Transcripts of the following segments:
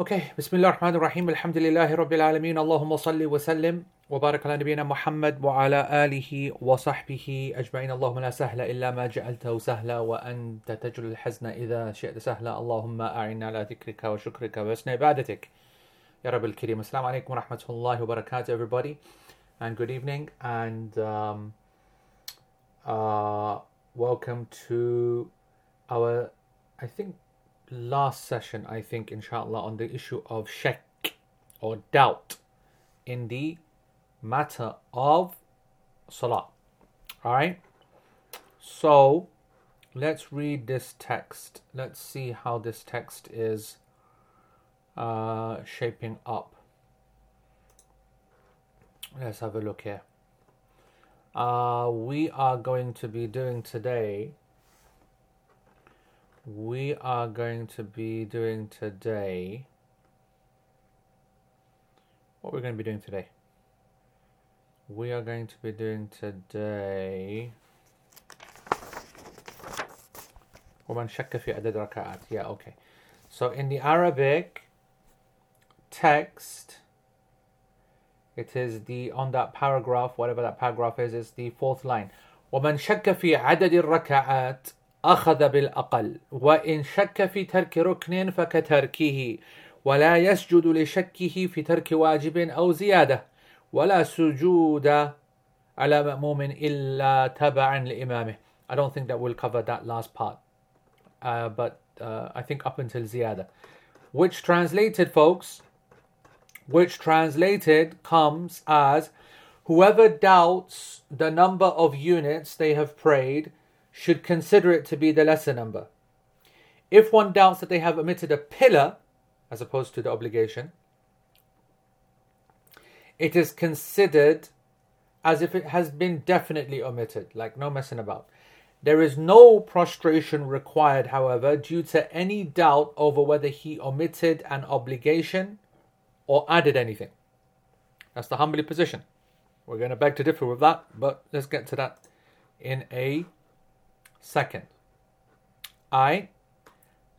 Okay, بسم الله الرحمن الرحيم الحمد لله رب العالمين اللهم صل وسلم وبارك على نبينا محمد وعلى آله وصحبه أجمعين اللهم لا سهل إلا ما جعلته سهلا وأنت تجل الحزن إذا شئت سهلا اللهم أعنا على ذكرك وشكرك وحسن عبادتك يا رب الكريم السلام عليكم ورحمة الله وبركاته everybody and good evening and um, uh, welcome to our I think last session, I think, inshallah, on the issue of shak or doubt in the matter of salah. Alright? So let's read this text. Let's see how this text is uh, shaping up. Let's have a look here. Uh, we are going to be doing today we are going to be doing today. What we're going to be doing today? We are going to be doing today. ومن شك في عدد ركعات. Yeah, okay. So in the Arabic text, it is the on that paragraph, whatever that paragraph is, is the fourth line. ومن شك في عدد الركعات أخذ بالأقل وإن شك في ترك ركن فكتركه ولا يسجد لشكه في ترك واجب أو زيادة ولا سجود على مأموم إلا تبعا لإمامه I don't think that we'll cover that last part uh, but uh, I think up until زيادة which translated folks which translated comes as whoever doubts the number of units they have prayed should consider it to be the lesser number. If one doubts that they have omitted a pillar, as opposed to the obligation, it is considered as if it has been definitely omitted, like no messing about. There is no prostration required, however, due to any doubt over whether he omitted an obligation or added anything. That's the Hanbali position. We're going to beg to differ with that, but let's get to that in a second. I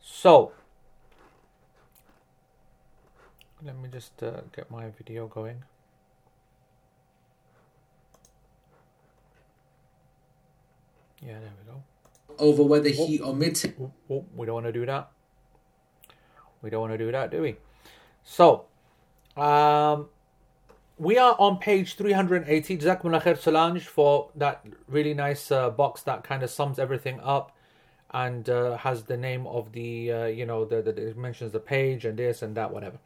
so let me just uh, get my video going. Yeah, there we go. Over whether he omitted. Oh, oh, we don't want to do that. We don't want to do that, do we? So, um, we are on page 380. Jazakumullah khair Solange for that really nice uh, box that kind of sums everything up and uh, has the name of the, uh, you know, the, the, it mentions the page and this and that, whatever.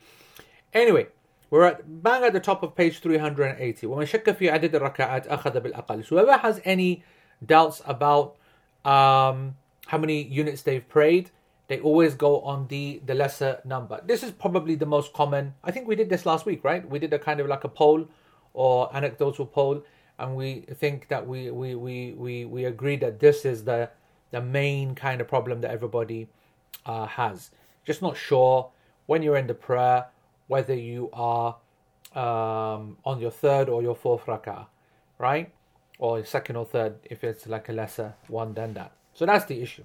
Anyway, we're at bang at the top of page 380. ومن شك في عدد الركعات أخذ بالأقل. So whoever has any doubts about um, how many units they've prayed, they always go on the the lesser number. This is probably the most common. I think we did this last week, right? We did a kind of like a poll or anecdotal poll, and we think that we we we we, we agree that this is the the main kind of problem that everybody uh, has. Just not sure when you're in the prayer whether you are um, on your third or your fourth rak'ah, right? Or second or third if it's like a lesser one than that. So that's the issue.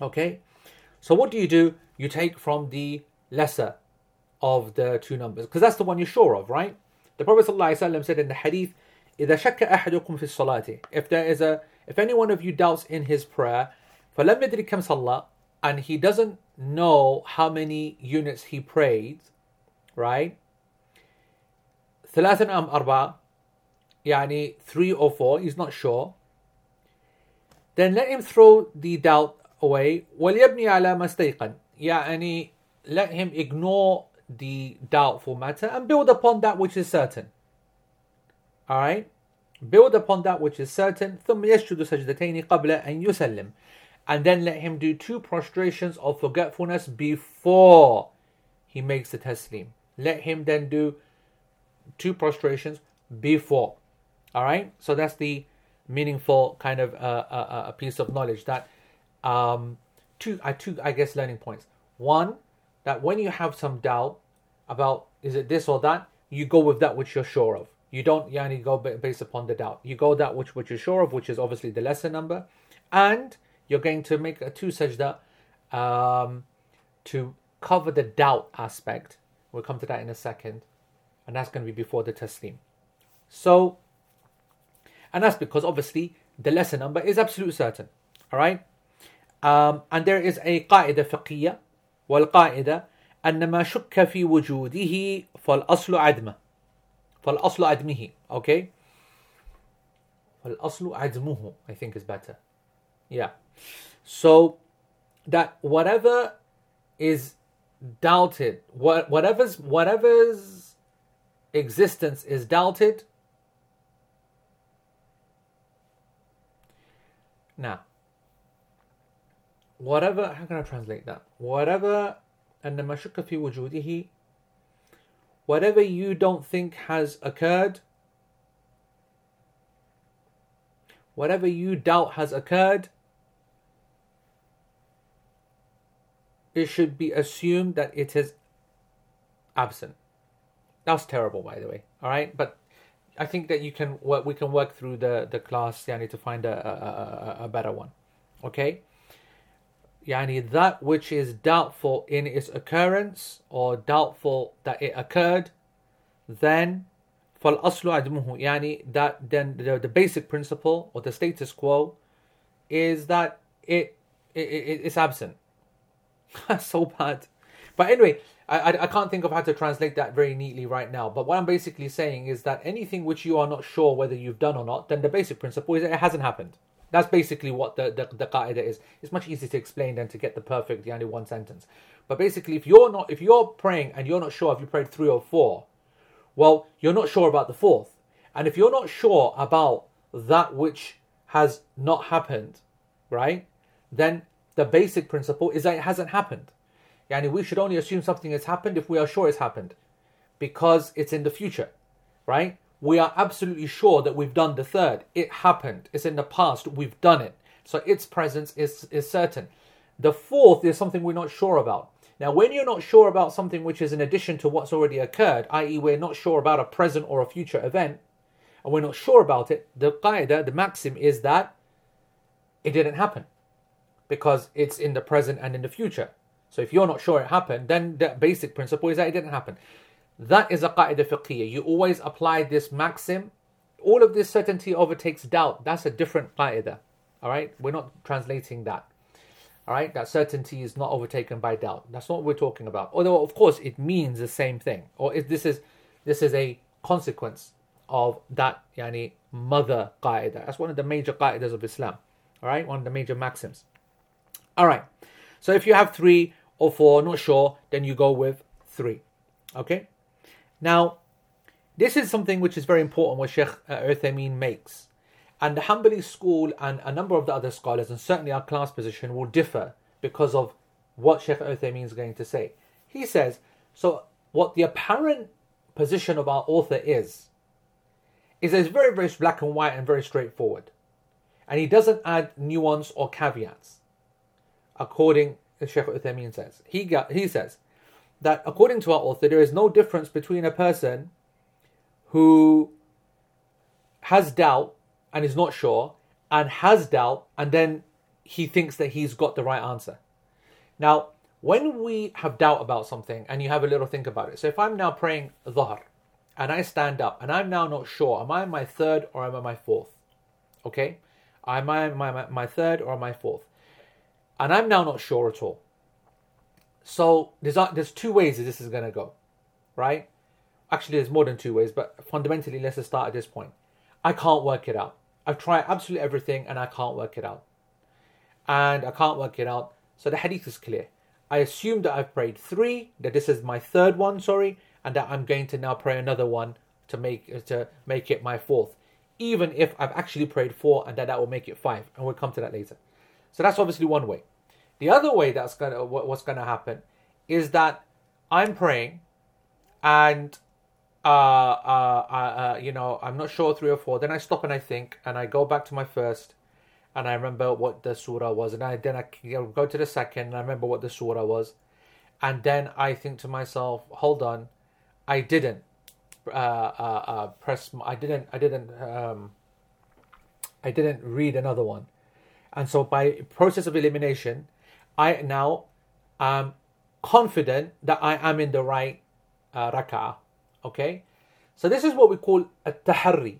Okay. So what do you do? You take from the lesser of the two numbers because that's the one you're sure of, right? The Prophet ﷺ said in the hadith, إذا شك أحدكم في الصلاة If there is a, if any one of you doubts in his prayer, فلم يدري كم صلى and he doesn't know how many units he prayed, right? ثلاثة أم أربعة يعني three or four, he's not sure. Then let him throw the doubt away وليبني على ما استيقن يعني let him ignore the doubtful matter and build upon that which is certain alright build upon that which is certain ثم يسجد سجدتين قبل أن يسلم and then let him do two prostrations of forgetfulness before he makes the taslim let him then do two prostrations before alright so that's the meaningful kind of uh, uh, a piece of knowledge that um, two, uh, two, I guess, learning points. One, that when you have some doubt about is it this or that, you go with that which you're sure of. You don't yani go based upon the doubt. You go that which which you're sure of, which is obviously the lesser number, and you're going to make a two sajda um, to cover the doubt aspect. We'll come to that in a second. And that's going to be before the taslim. So, and that's because obviously the lesser number is absolute certain. All right? Um, and there is a قاعدة فقهية والقاعدة أن ما شك في وجوده فالأصل عدمه فالأصل عدمه okay فالأصل عدمه I think is better yeah so that whatever is doubted what whatever's whatever's existence is doubted now whatever how can I translate that? Whatever and the fi wujudihi whatever you don't think has occurred whatever you doubt has occurred it should be assumed that it is absent. That's terrible by the way all right? But i think that you can work we can work through the the class need to find a, a, a, a better one okay? yani that which is doubtful in its occurrence or doubtful that it occurred, then فالأصل عدمه يعني that then the, the basic principle or the status quo is that it, it, it it's absent. That's so bad. But anyway, I, I I can't think of how to translate that very neatly right now. But what I'm basically saying is that anything which you are not sure whether you've done or not, then the basic principle is that it hasn't happened. That's basically what the, the, the qaida is. It's much easier to explain than to get the perfect, the only one sentence. But basically, if you're not, if you're praying and you're not sure if you prayed three or four, well, you're not sure about the fourth. And if you're not sure about that which has not happened, right, then the basic principle is that it hasn't happened. Yani we should only assume something has happened if we are sure it's happened, because it's in the future, right? We are absolutely sure that we've done the third. It happened. It's in the past. We've done it. So its presence is, is certain. The fourth is something we're not sure about. Now, when you're not sure about something which is in addition to what's already occurred, i.e., we're not sure about a present or a future event, and we're not sure about it, the qaida, the maxim is that it didn't happen because it's in the present and in the future. So if you're not sure it happened, then the basic principle is that it didn't happen. That is a qaida fiqhiyya. You always apply this maxim. All of this certainty overtakes doubt. That's a different qaida. All right, we're not translating that. All right, that certainty is not overtaken by doubt. That's not what we're talking about. Although, of course, it means the same thing. Or if this is this is a consequence of that yani mother qaida. That's one of the major qaidas of Islam. All right, one of the major maxims. All right. So if you have three or four, not sure, then you go with three. Okay. Now, this is something which is very important what Sheikh uh, Uthaymeen makes. And the Hanbali school and a number of the other scholars, and certainly our class position, will differ because of what Sheikh Uthaymeen is going to say. He says, so what the apparent position of our author is, is that it's very, very black and white and very straightforward. And he doesn't add nuance or caveats, according to Sheikh Uthaymeen says. He, got, he says, that according to our author, there is no difference between a person who has doubt and is not sure, and has doubt, and then he thinks that he's got the right answer. Now, when we have doubt about something and you have a little think about it, so if I'm now praying Dhuhr and I stand up and I'm now not sure, am I my third or am I my fourth? Okay? Am I my, my third or my fourth? And I'm now not sure at all. So there's there's two ways that this is going to go, right? Actually, there's more than two ways, but fundamentally, let's just start at this point. I can't work it out. I've tried absolutely everything and I can't work it out. And I can't work it out. So the hadith is clear. I assume that I've prayed three, that this is my third one, sorry, and that I'm going to now pray another one to make uh, to make it my fourth. Even if I've actually prayed four and that that will make it five. And we'll come to that later. So that's obviously one way. The other way that's gonna what's gonna happen is that I'm praying, and uh, uh, uh, uh, you know I'm not sure three or four. Then I stop and I think, and I go back to my first, and I remember what the surah was, and I then I go to the second, and I remember what the surah was, and then I think to myself, hold on, I didn't uh, uh, press. I didn't. I didn't. Um, I didn't read another one, and so by process of elimination, I now um, confident that I am in the right uh, rak'ah. Okay? So this is what we call a tahari.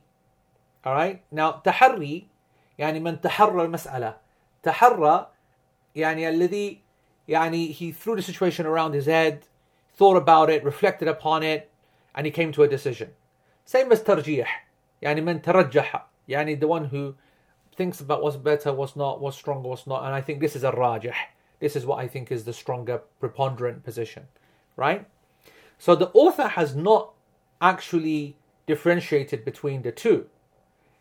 Alright? Now, tahari, يعني من تحرى المسألة. تحرى يعني الذي يعني he threw the situation around his head, thought about it, reflected upon it, and he came to a decision. Same as tarjih. يعني من ترجح. يعني the one who thinks about what's better, what's not, what's stronger, what's not. And I think this is a rajih. This is what I think is the stronger, preponderant position. Right? So the author has not actually differentiated between the two.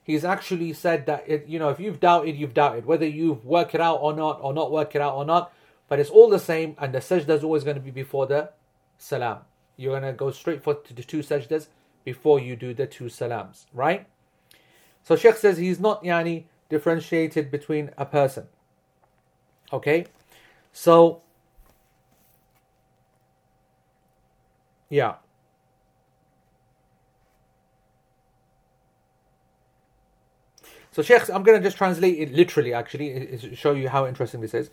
He's actually said that it, you know if you've doubted, you've doubted whether you've worked it out or not, or not worked it out or not. But it's all the same, and the sajda is always going to be before the salam. You're going to go straight for the two sajdas before you do the two salams, right? So Sheikh says he's not yani differentiated between a person. Okay, so yeah. So Sheikh, I'm going to just translate it literally, actually, show you how interesting this is.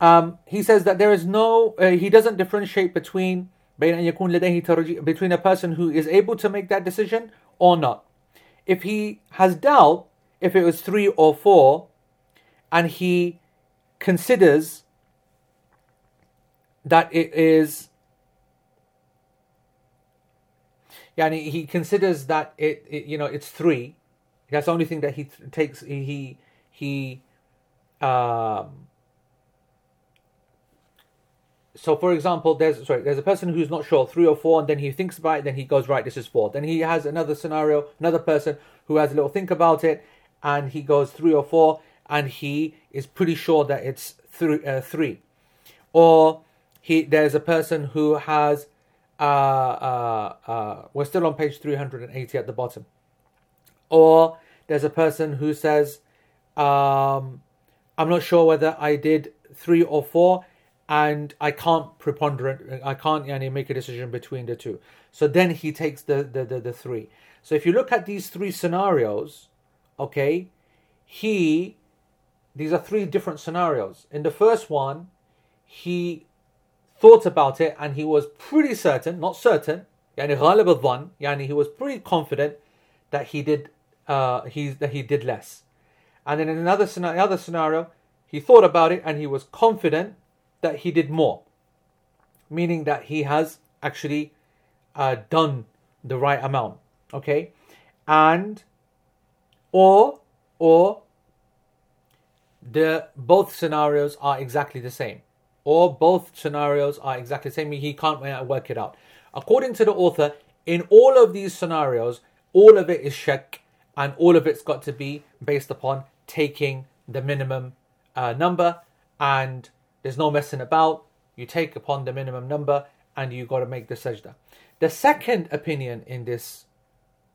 Um, he says that there is no, uh, he doesn't differentiate between between a person who is able to make that decision or not. If he has doubt, if it was three or four, and he considers that it is yani he considers that it, it you know it's three that's the only thing that he th- takes. He he. Um, so, for example, there's sorry, there's a person who's not sure three or four, and then he thinks about it. Then he goes right, this is four. Then he has another scenario, another person who has a little think about it, and he goes three or four, and he is pretty sure that it's three. Uh, three. Or he there's a person who has. Uh, uh, uh, we're still on page 380 at the bottom or there's a person who says, um, I'm not sure whether I did three or four, and I can't preponderant, I can't yani, make a decision between the two. So then he takes the, the, the, the three. So if you look at these three scenarios, okay, he, these are three different scenarios. In the first one, he thought about it and he was pretty certain, not certain, yani غالب الظن, yani he was pretty confident that he did uh, he that he did less. And then in another scenario, other scenario, he thought about it and he was confident that he did more, meaning that he has actually uh, done the right amount. Okay, and or or the both scenarios are exactly the same, or both scenarios are exactly the same. He can't work it out. According to the author, in all of these scenarios, all of it is shak and all of it's got to be based upon taking the minimum uh, number and there's no messing about you take upon the minimum number and you got to make the sajda the second opinion in this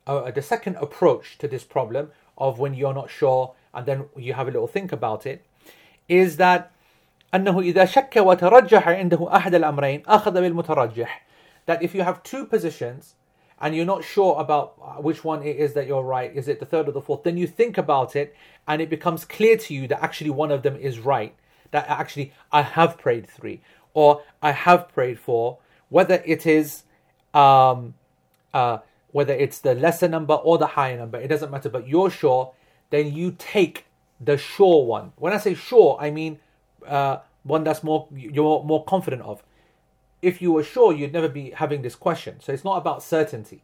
uh, the second approach to this problem of when you're not sure and then you have a little think about it is that أنه إذا شك وترجح عنده أحد الأمرين أخذ بالمترجح that if you have two positions and you're not sure about which one it is that you're right, is it the third or the fourth, then you think about it and it becomes clear to you that actually one of them is right. That actually I have prayed three or I have prayed four, whether it is um, uh, whether it's the lesser number or the higher number, it doesn't matter, but you're sure, then you take the sure one. When I say sure, I mean uh, one that's more you're more confident of if you were sure, you'd never be having this question. So it's not about certainty.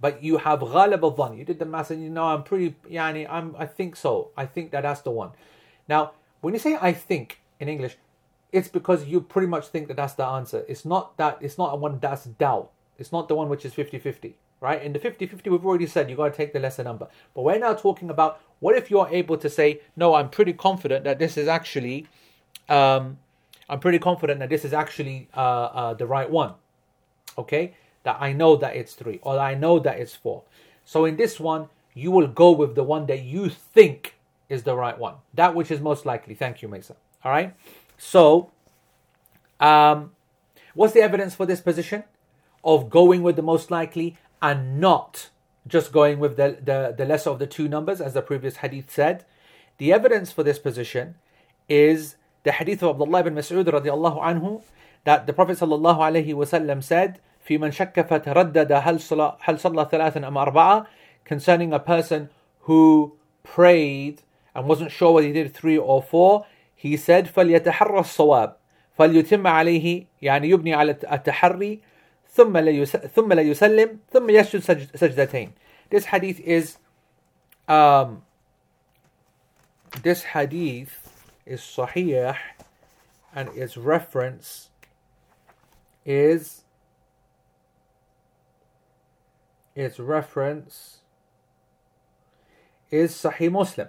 But you have ghalib al You did the math and you know, I'm pretty, yani, I'm, I think so. I think that that's the one. Now, when you say I think in English, it's because you pretty much think that that's the answer. It's not that, it's not one that's doubt. It's not the one which is 50 50, right? In the 50 50, we've already said you got to take the lesser number. But we're now talking about what if you're able to say, no, I'm pretty confident that this is actually um, I'm pretty confident that this is actually uh, uh, the right one. Okay, that I know that it's three or I know that it's four. So in this one, you will go with the one that you think is the right one, that which is most likely. Thank you, Mesa. All right. So, um, what's the evidence for this position of going with the most likely and not just going with the, the, the lesser of the two numbers, as the previous hadith said? The evidence for this position is the hadith of Abdullah ibn Mas'ud radiallahu anhu that the Prophet sallallahu alaihi wasallam said, في من شك فتردد هل صلى ثلاثا أم أربعة concerning a person who prayed and wasn't sure whether he did three or four he said فليتحرى الصواب فليتم عليه يعني يبني على التحري ثم لا ثم لا يسلم ثم يسجد سج- سجدتين this hadith is um, this hadith is sahih and its reference is its reference is Sahih Muslim.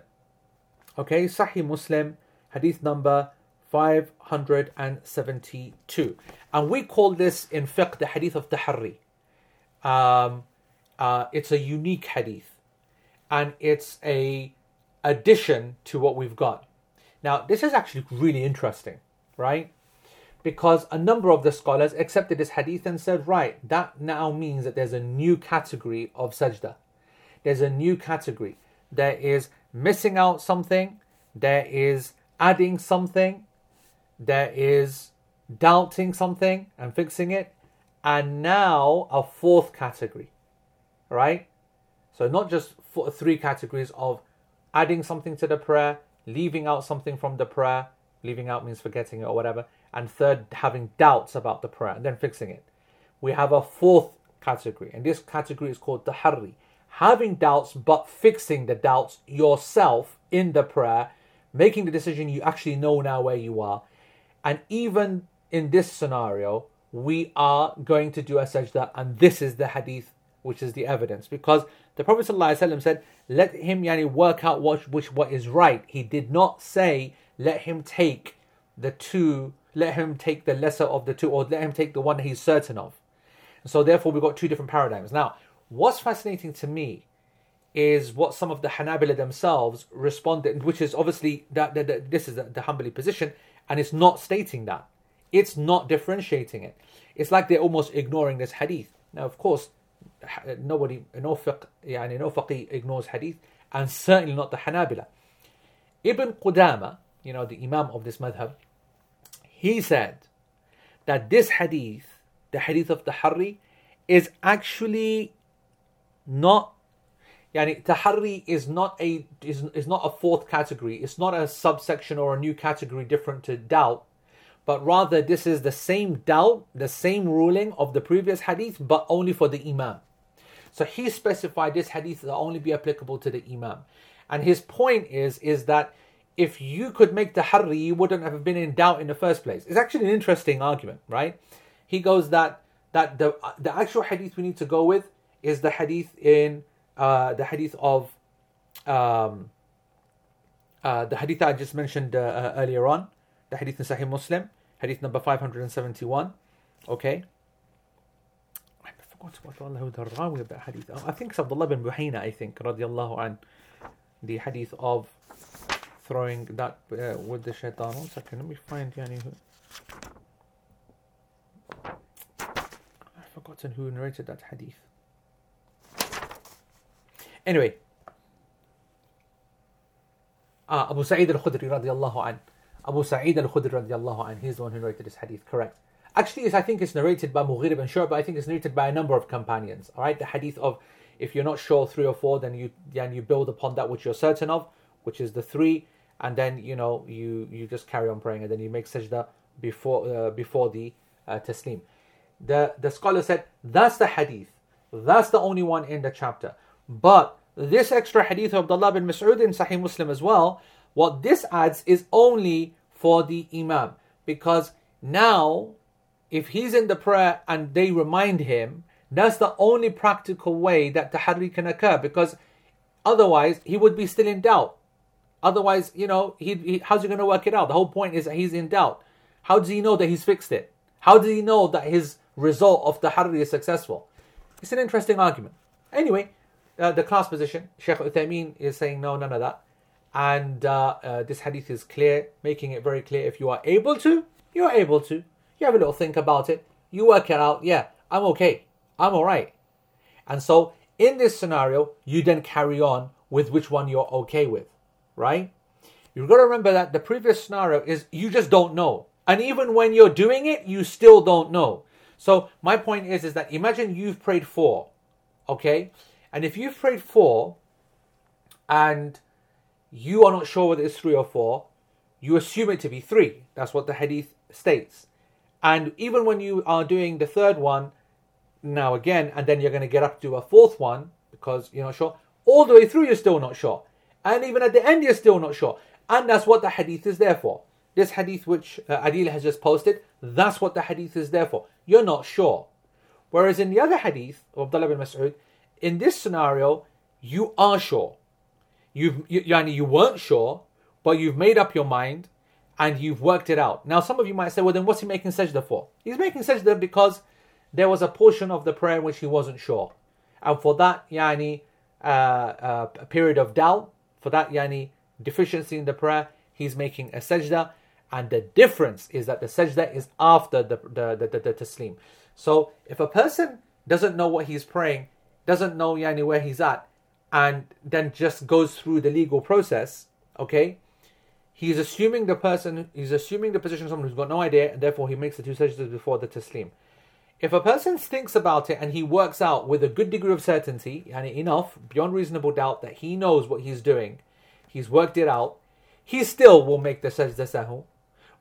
Okay, Sahih Muslim, hadith number 572. And we call this in fiqh the hadith of Tahari. Um, uh, it's a unique hadith and it's a addition to what we've got. Now, this is actually really interesting, right? Because a number of the scholars accepted this hadith and said, right, that now means that there's a new category of sajda. There's a new category. There is missing out something, there is adding something, there is doubting something and fixing it, and now a fourth category, right? So not just four, three categories of adding something to the prayer, leaving out something from the prayer, leaving out means forgetting it or whatever, and third, having doubts about the prayer and then fixing it. We have a fourth category, and this category is called tahari. Having doubts but fixing the doubts yourself in the prayer, making the decision you actually know now where you are. And even in this scenario, we are going to do a sajda, and this is the hadith which is the evidence. Because the Prophet ﷺ said, Let him yani, work out what, which what is right. He did not say, Let him take the two, let him take the lesser of the two, or let him take the one he's certain of. So therefore, we've got two different paradigms. Now, what's fascinating to me is what some of the Hanabila themselves responded, which is obviously that, that, that this is the, the position, and it's not stating that. It's not differentiating it. It's like they're almost ignoring this hadith. Now, of course, nobody, no fiqh, yani no faqih ignores hadith, and certainly not the Hanabila. Ibn Qudama, you know, the Imam of this madhab, he said that this hadith, the hadith of Tahari, is actually not Yani tahari is not a is, is not a fourth category. It's not a subsection or a new category different to doubt, but rather this is the same doubt, the same ruling of the previous hadith, but only for the imam. So he specified this hadith will only be applicable to the imam, and his point is is that if you could make tahari, you wouldn't have been in doubt in the first place. It's actually an interesting argument, right? He goes that that the the actual hadith we need to go with is the hadith in uh, the hadith of um, uh, the hadith I just mentioned uh, uh, earlier on, the hadith in Sahih Muslim, hadith number 571. Okay. I forgot what Allah the rawi that hadith. I think it's Abdullah bin Buhayna, I think, radiallahu an. The hadith of throwing that uh, with the shaitan. One second, let me find yani. I've forgotten who narrated that hadith. Anyway. Ah, Abu Sa'id al-Khudri radiallahu an. Abu Sa'id al-Khudri radiallahu an. He's the one who narrated this hadith, correct. Actually, I think it's narrated by Mughir ibn Shu'bah. I think it's narrated by a number of companions. All right, the hadith of if you're not sure three or four, then you then you build upon that which you're certain of, which is the three, and then you know you you just carry on praying, and then you make sajda before uh, before the uh, taslim. The the scholar said that's the hadith. That's the only one in the chapter. But this extra hadith of Abdullah bin Mas'ud in Sahih Muslim as well, what this adds is only for the Imam. Because now, if he's in the prayer and they remind him, that's the only practical way that tahari can occur. Because otherwise, he would be still in doubt. Otherwise, you know, he, he how's he going to work it out? The whole point is that he's in doubt. How does he know that he's fixed it? How does he know that his result of tahari is successful? It's an interesting argument. Anyway, uh, the class position, Sheikh Uthaymeen is saying no, none of that. And uh, uh, this hadith is clear, making it very clear if you are able to, you're able to. You have a little think about it, you work it out, yeah, I'm okay, I'm alright. And so, in this scenario, you then carry on with which one you're okay with, right? You've got to remember that the previous scenario is you just don't know. And even when you're doing it, you still don't know. So my point is, is that imagine you've prayed four, okay? And if you've prayed four and you are not sure whether it's three or four, you assume it to be three. That's what the hadith states. And even when you are doing the third one, now again, and then you're going to get up to a fourth one because you're not sure, all the way through you're still not sure. And even at the end you're still not sure. And that's what the hadith is there for. This hadith which uh, Adil has just posted, that's what the hadith is there for. You're not sure. Whereas in the other hadith of Abdullah bin Mas'ud, in this scenario, you are sure. You've, you, yani you weren't sure, but you've made up your mind and you've worked it out. Now, some of you might say, well, then what's he making sajda for? He's making sajda because there was a portion of the prayer in which he wasn't sure. And for that, yani, uh, uh, a period of doubt, for that, yani, deficiency in the prayer, he's making a sajda. And the difference is that the sajda is after the, the, the, the, the taslim. So if a person doesn't know what he's praying, doesn't know yani, where he's at, and then just goes through the legal process, okay, he's assuming the person, he's assuming the position of someone who's got no idea, and therefore he makes the two sajdas before the taslim. If a person thinks about it and he works out with a good degree of certainty, and enough, beyond reasonable doubt, that he knows what he's doing, he's worked it out, he still will make the sajda sahu,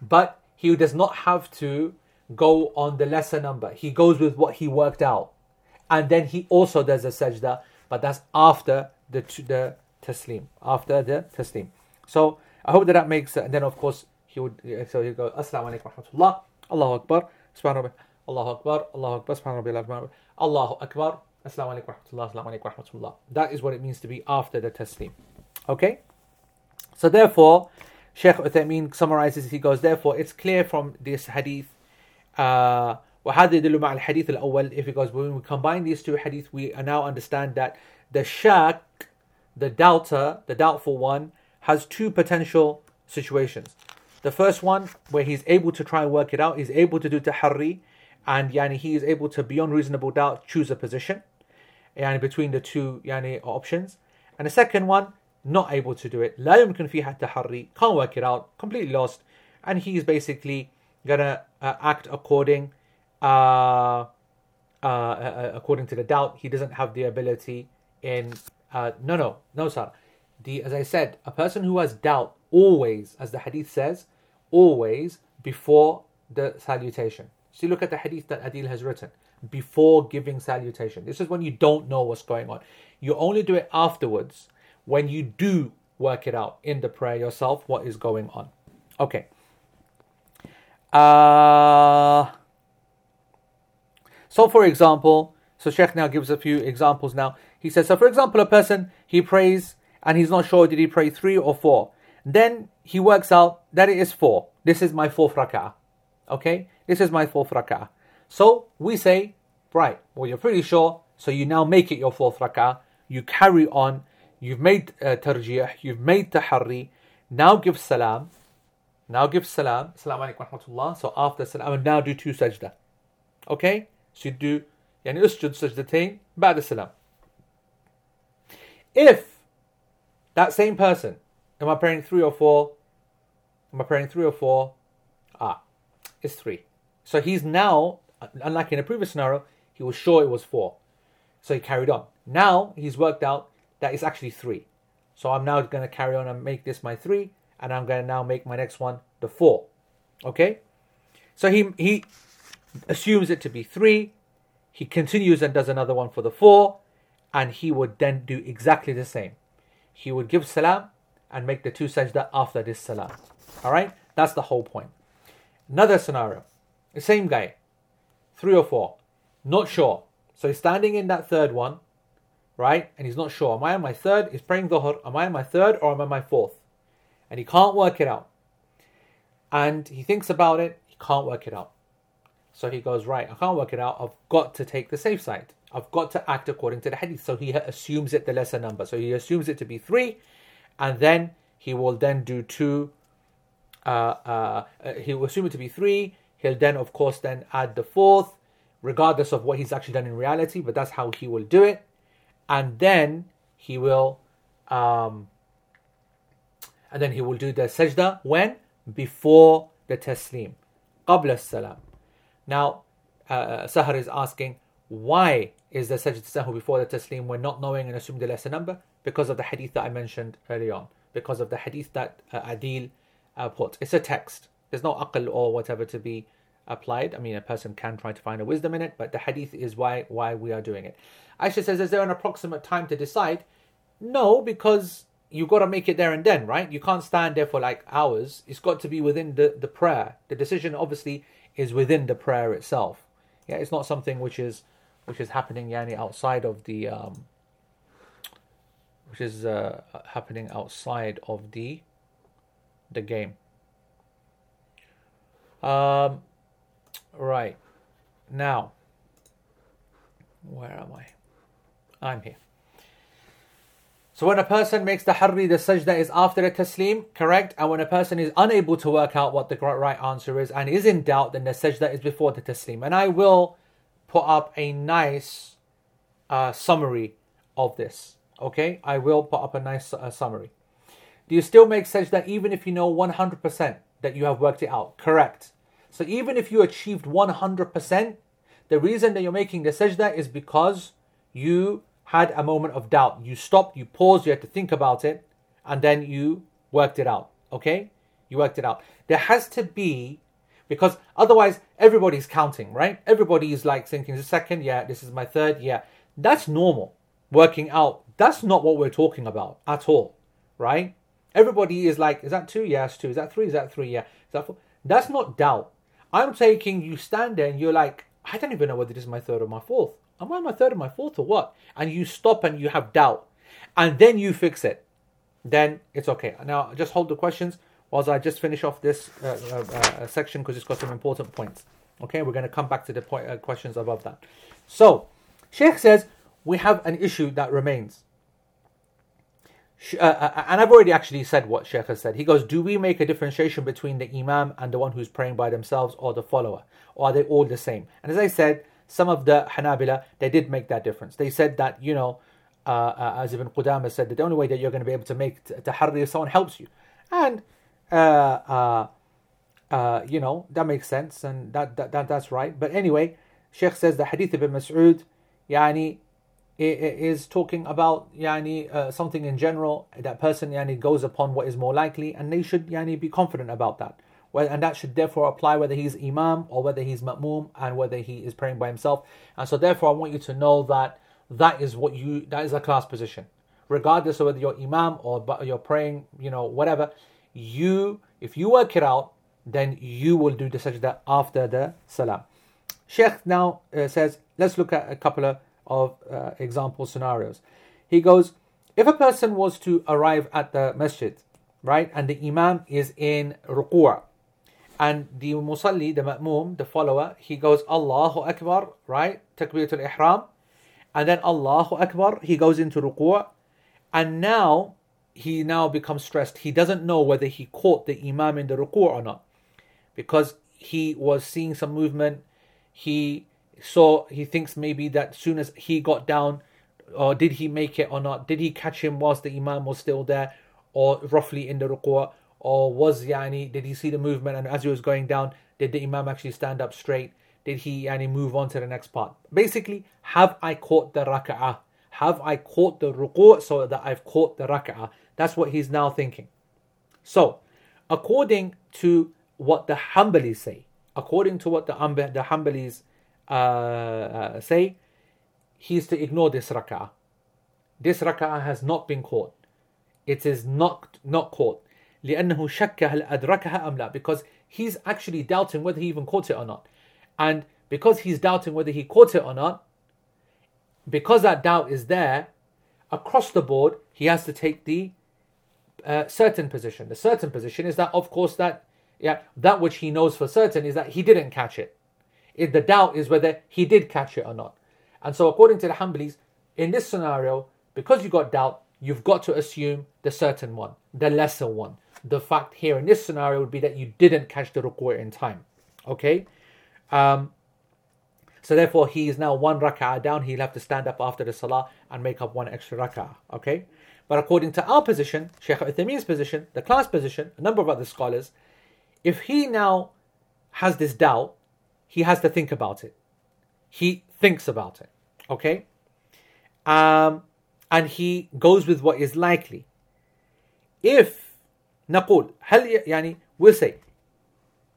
but he does not have to go on the lesser number. He goes with what he worked out. And then he also does a sajda, but that's after the the taslim, after the taslim. So I hope that that makes And then of course he would, so he'd go, Assalamu alaikum rahmatullah, Allahu Akbar, subhanahu Allahu Akbar, Allahu Akbar, subhanahu Allahu Akbar, Assalamu alaikum rahmatullah, Assalamu alaikum rahmatullah. That is what it means to be after the taslim. Okay? So therefore, Sheikh Uthaymeen summarizes, he goes, therefore, it's clear from this hadith, uh, وهذا يدل مع الحديث الأول if he goes when we combine these two hadith we now understand that the shak the doubter the doubtful one has two potential situations the first one where he's able to try and work it out he's able to do tahari and yani he is able to beyond reasonable doubt choose a position yani between the two yani options and the second one not able to do it لا يمكن فيها التحري can't work it out completely lost and he's basically gonna uh, act according uh, uh, uh, according to the doubt he doesn't have the ability in uh, no no no sir. The as i said a person who has doubt always as the hadith says always before the salutation. So look at the hadith that adil has written before giving salutation. This is when you don't know what's going on. You only do it afterwards when you do work it out in the prayer yourself what is going on. Okay. Uh so, for example, so Sheikh now gives a few examples now. He says, so for example, a person, he prays and he's not sure did he pray three or four. Then he works out that it is four. This is my fourth rak'ah. Okay? This is my fourth rak'ah. So we say, right, well, you're pretty sure. So you now make it your fourth rak'ah. You carry on. You've made uh. You've made tahari. Now give salam. Now give salam. Assalamu alaikum wa rahmatullah. So after salam, now do two sajda. Okay? So you do يعني اسجد سجدتين بعد السلام. If that same person, am I praying three or four? Am I praying three or four? Ah, it's three. So he's now, unlike in a previous scenario, he was sure it was four. So he carried on. Now he's worked out that it's actually three. So I'm now going to carry on and make this my three, and I'm going to now make my next one the four. Okay? So he he assumes it to be three. He continues and does another one for the four, and he would then do exactly the same. He would give salam and make the two sajda after this salam. Alright? That's the whole point. Another scenario. The same guy. Three or four. Not sure. So he's standing in that third one, right? And he's not sure. Am I on my third? He's praying dhuhr. Am I on my third or am I my fourth? And he can't work it out. And he thinks about it. He can't work it out. So he goes, Right, I can't work it out. I've got to take the safe side. I've got to act according to the hadith. So he assumes it the lesser number. So he assumes it to be three, and then he will then do two. Uh, uh, uh, he will assume it to be three. He'll then, of course, then add the fourth, regardless of what he's actually done in reality. But that's how he will do it, and then he will, um, and then he will do the sajda when before the taslim, qabla salam. Now, uh, Sahar is asking, why is there sajda sahu before the taslim when not knowing and assuming the lesser number? Because of the hadith that I mentioned early on. Because of the hadith that uh, Adil uh, put. It's a text. There's no aql or whatever to be applied. I mean, a person can try to find a wisdom in it, but the hadith is why why we are doing it. Aisha says, is there an approximate time to decide? No, because you got to make it there and then, right? You can't stand there for like hours. It's got to be within the, the prayer. The decision obviously is within the prayer itself. Yeah, it's not something which is which is happening yani outside of the um, which is uh, happening outside of the the game. Um, right now, where am I? I'm here. So when a person makes the harri, the sajda is after the taslim, correct? And when a person is unable to work out what the right answer is and is in doubt, then the sajda is before the taslim. And I will put up a nice uh, summary of this. Okay, I will put up a nice uh, summary. Do you still make sajda even if you know 100% that you have worked it out? Correct. So even if you achieved 100%, the reason that you're making the sajda is because you had a moment of doubt. You stopped, you paused, you had to think about it, and then you worked it out. Okay? You worked it out. There has to be, because otherwise everybody's counting, right? Everybody is like thinking, the second, yeah, this is my third, yeah. That's normal. Working out. That's not what we're talking about at all, right? Everybody is like, is that two? Yes, two. Is that three? Is that three? Yeah. Is that four? That's not doubt. I'm taking you stand there and you're like, I don't even know whether this is my third or my fourth. Am I my third or my fourth or what? And you stop and you have doubt. And then you fix it. Then it's okay. Now just hold the questions whilst I just finish off this uh, uh, uh, section because it's got some important points. Okay, we're going to come back to the point, uh, questions above that. So, Sheikh says we have an issue that remains. Uh, uh, and I've already actually said what Sheikh has said. He goes, Do we make a differentiation between the Imam and the one who's praying by themselves or the follower? Or are they all the same? And as I said, some of the Hanabila, they did make that difference. They said that, you know, uh, uh, as Ibn Qudama said, that the only way that you're going to be able to make tahari if someone helps you. And, uh, uh, uh, you know, that makes sense and that, that, that that's right. But anyway, Sheikh says the hadith of ibn Mas'ud, yani, is talking about yani, uh, something in general. That person yani, goes upon what is more likely and they should yani, be confident about that and that should therefore apply whether he's imam or whether he's ma'mum and whether he is praying by himself. And so therefore I want you to know that that is what you that is a class position. Regardless of whether you're imam or you're praying, you know, whatever, you if you work it out, then you will do the sajda after the salam. Sheikh now uh, says, let's look at a couple of, uh, example scenarios. He goes, if a person was to arrive at the masjid, right, and the imam is in ruku' And the musalli, the ma'mum, the follower, he goes Allahu Akbar, right? Takbiratul Ihram. And then Allahu Akbar, he goes into ruku'. And now he now becomes stressed. He doesn't know whether he caught the imam in the ruku' or not. Because he was seeing some movement. He saw, he thinks maybe that soon as he got down, or did he make it or not? Did he catch him whilst the imam was still there? Or roughly in the ruku'? Or was yani did he see the movement? And as he was going down did the imam actually stand up straight? Did he yani move on to the next part? Basically have i caught the rak'ah? Have i caught the ruku' so that i've caught the rak'ah? That's what he's now thinking. So according to what the hanbalis say according to what the, the hanbalis uh, uh, say he's to ignore this rak'ah. This rak'ah has not been caught. It is not not caught لأنه شك هل أدركها أم لا because he's actually doubting whether he even caught it or not and because he's doubting whether he caught it or not because that doubt is there across the board he has to take the uh, certain position the certain position is that of course that yeah that which he knows for certain is that he didn't catch it, it the doubt is whether he did catch it or not and so according to the Hanbalis in this scenario because you got doubt you've got to assume the certain one the lesser one the fact here in this scenario would be that you didn't catch the ruku' in time. Okay? Um, so therefore, he is now one rak'ah down. He'll have to stand up after the salah and make up one extra rak'ah. Okay? But according to our position, Sheikh Uthaymeen's position, the class position, a number of other scholars, if he now has this doubt, he has to think about it. He thinks about it. Okay? Um, and he goes with what is likely. If نقول هل يعني we'll say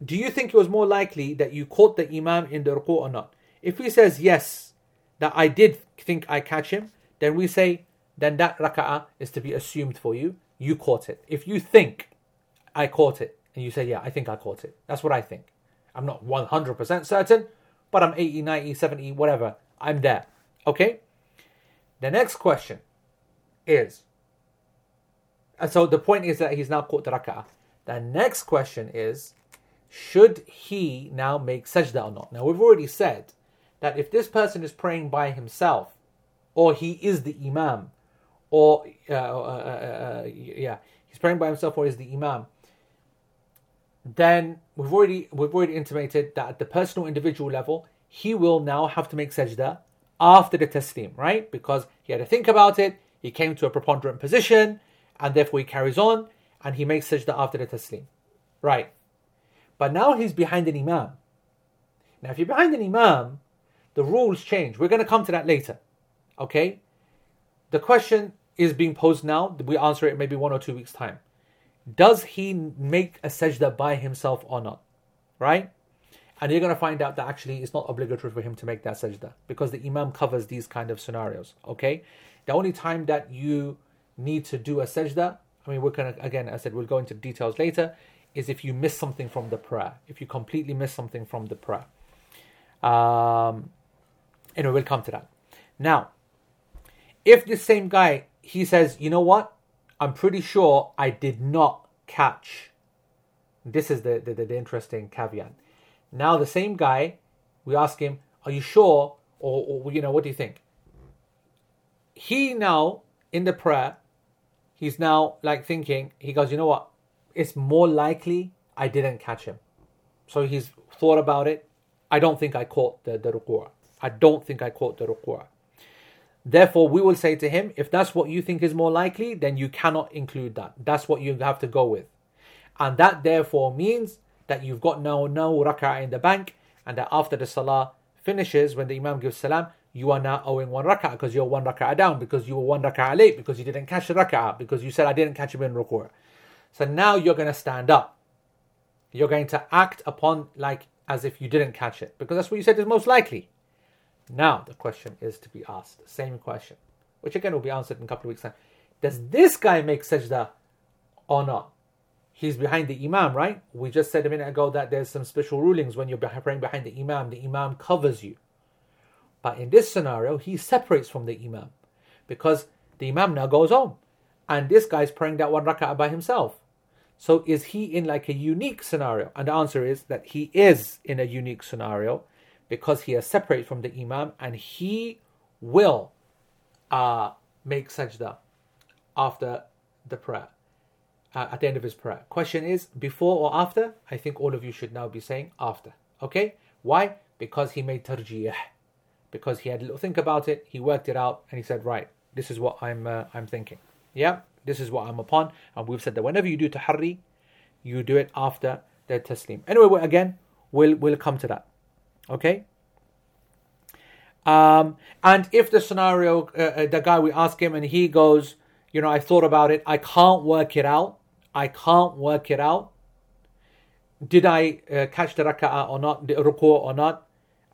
do you think it was more likely that you caught the imam in the ruku or not? If he says yes, that I did think I catch him, then we say then that raka'ah is to be assumed for you. You caught it. If you think I caught it, and you say yeah, I think I caught it. That's what I think. I'm not 100% certain, but I'm 80, 90, 70, whatever. I'm there. Okay? The next question is and so the point is that he's now caught raka'ah. The next question is should he now make sajda or not? Now we've already said that if this person is praying by himself, or he is the imam, or uh, uh, uh, yeah, he's praying by himself, or is the imam, then we've already we've already intimated that at the personal individual level, he will now have to make sajda after the taslim, right? Because he had to think about it, he came to a preponderant position, and therefore he carries on and he makes sajda after the taslim, right? But now he's behind an imam. Now, if you're behind an imam, the rules change. We're going to come to that later, okay? The question is being posed now. We answer it maybe one or two weeks time. Does he make a sajda by himself or not? Right? And you're going to find out that actually it's not obligatory for him to make that sajda because the imam covers these kind of scenarios. Okay? The only time that you need to do a sajda, I mean, we're going to, again, I said we'll go into details later, is if you miss something from the prayer. If you completely miss something from the prayer. Um, anyway, we'll come to that. Now, if this same guy, he says, you know what? I'm pretty sure I did not catch. This is the, the, the interesting caveat. Now, the same guy, we ask him, are you sure? Or, or, you know, what do you think? He now, in the prayer, he's now like thinking, he goes, you know what? It's more likely I didn't catch him. So he's thought about it. I don't think I caught the, the. I don't think I caught the ruku'ah. Therefore, we will say to him, if that's what you think is more likely, then you cannot include that. That's what you have to go with. And that therefore means that you've got no no rak'ah in the bank, and that after the salah finishes, when the imam gives salam, you are now owing one rak'ah because you're one rak'ah down, because you were one rak'ah late, because you didn't catch the rak'ah, because you said I didn't catch him in ruku'. So now you're going to stand up. You're going to act upon like as if you didn't catch it, because that's what you said is most likely. Now the question is to be asked, same question, which again will be answered in a couple of weeks' time. Does this guy make sajda or not? He's behind the imam, right? We just said a minute ago that there's some special rulings when you're praying behind the imam, the imam covers you. But in this scenario, he separates from the imam because the imam now goes home and this guy's praying that one rak'ah by himself. So is he in like a unique scenario? And the answer is that he is in a unique scenario because he is separated from the imam and he will uh, make sajda after the prayer, uh, at the end of his prayer. Question is, before or after? I think all of you should now be saying after. Okay? Why? Because he made tarjih. Because he had a little think about it, he worked it out, and he said, right, this is what I'm uh, I'm thinking. Yeah, this is what I'm upon. And we've said that whenever you do tahri, you do it after the taslim. Anyway, again, we'll we'll come to that. Okay. Um, and if the scenario, uh, uh, the guy we ask him and he goes, you know, I thought about it, I can't work it out, I can't work it out. Did I uh, catch the raka'ah or not, the ruku or not?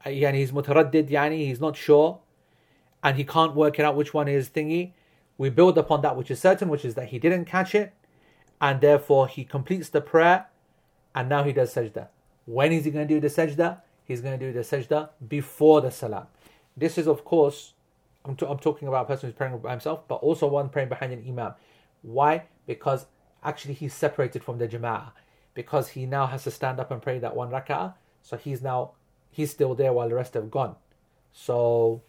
Yani he's mutaraddid, yani he's not sure, and he can't work it out which one is thingy. We build upon that which is certain, which is that he didn't catch it, and therefore he completes the prayer, and now he does sajda. When is he going to do the sajda? He's going to do the sajda before the salam. This is, of course, I'm, t- I'm talking about a person who's praying by himself, but also one praying behind an imam. Why? Because actually he's separated from the jama'ah. Because he now has to stand up and pray that one rak'ah. So he's now, he's still there while the rest have gone. So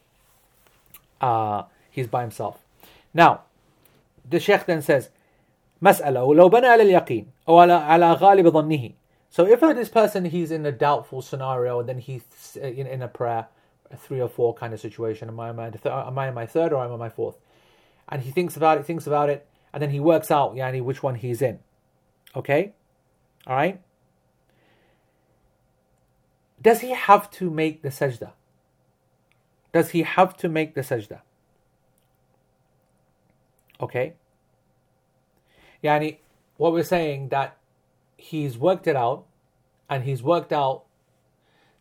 uh, he's by himself. Now, the Sheikh then says, مسألة ولو بنى على اليقين أو على على غالب ظنه so if this person he's in a doubtful scenario and then he's in, in a prayer, a three or four kind of situation, am I, am, I th- am I in my third or am I in my fourth? And he thinks about it, thinks about it, and then he works out, yani, which one he's in. Okay? Alright? does he have to make the sajda? Does he have to make the sajda? Okay. Yani, what we're saying that he's worked it out and he's worked out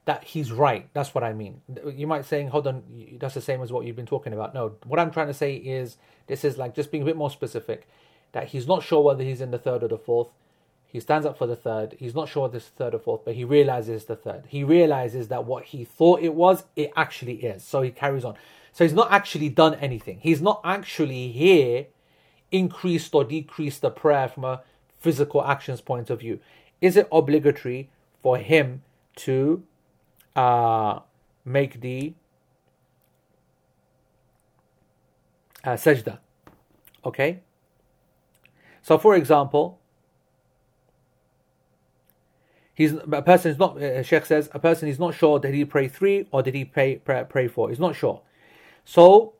that he's right. That's what I mean. You might saying, hold on, that's the same as what you've been talking about. No, what I'm trying to say is this is like just being a bit more specific that he's not sure whether he's in the third or the fourth. He stands up for the third. He's not sure this third or fourth, but he realizes the third. He realizes that what he thought it was, it actually is. So he carries on. So he's not actually done anything. He's not actually here increased or decreased the prayer from a physical actions point of view. Is it obligatory for him to uh, make the uh, sajda? Okay. So, for example, he's a person is not. Uh, Sheikh says a person is not sure did he pray three or did he pray pray, pray four. He's not sure. So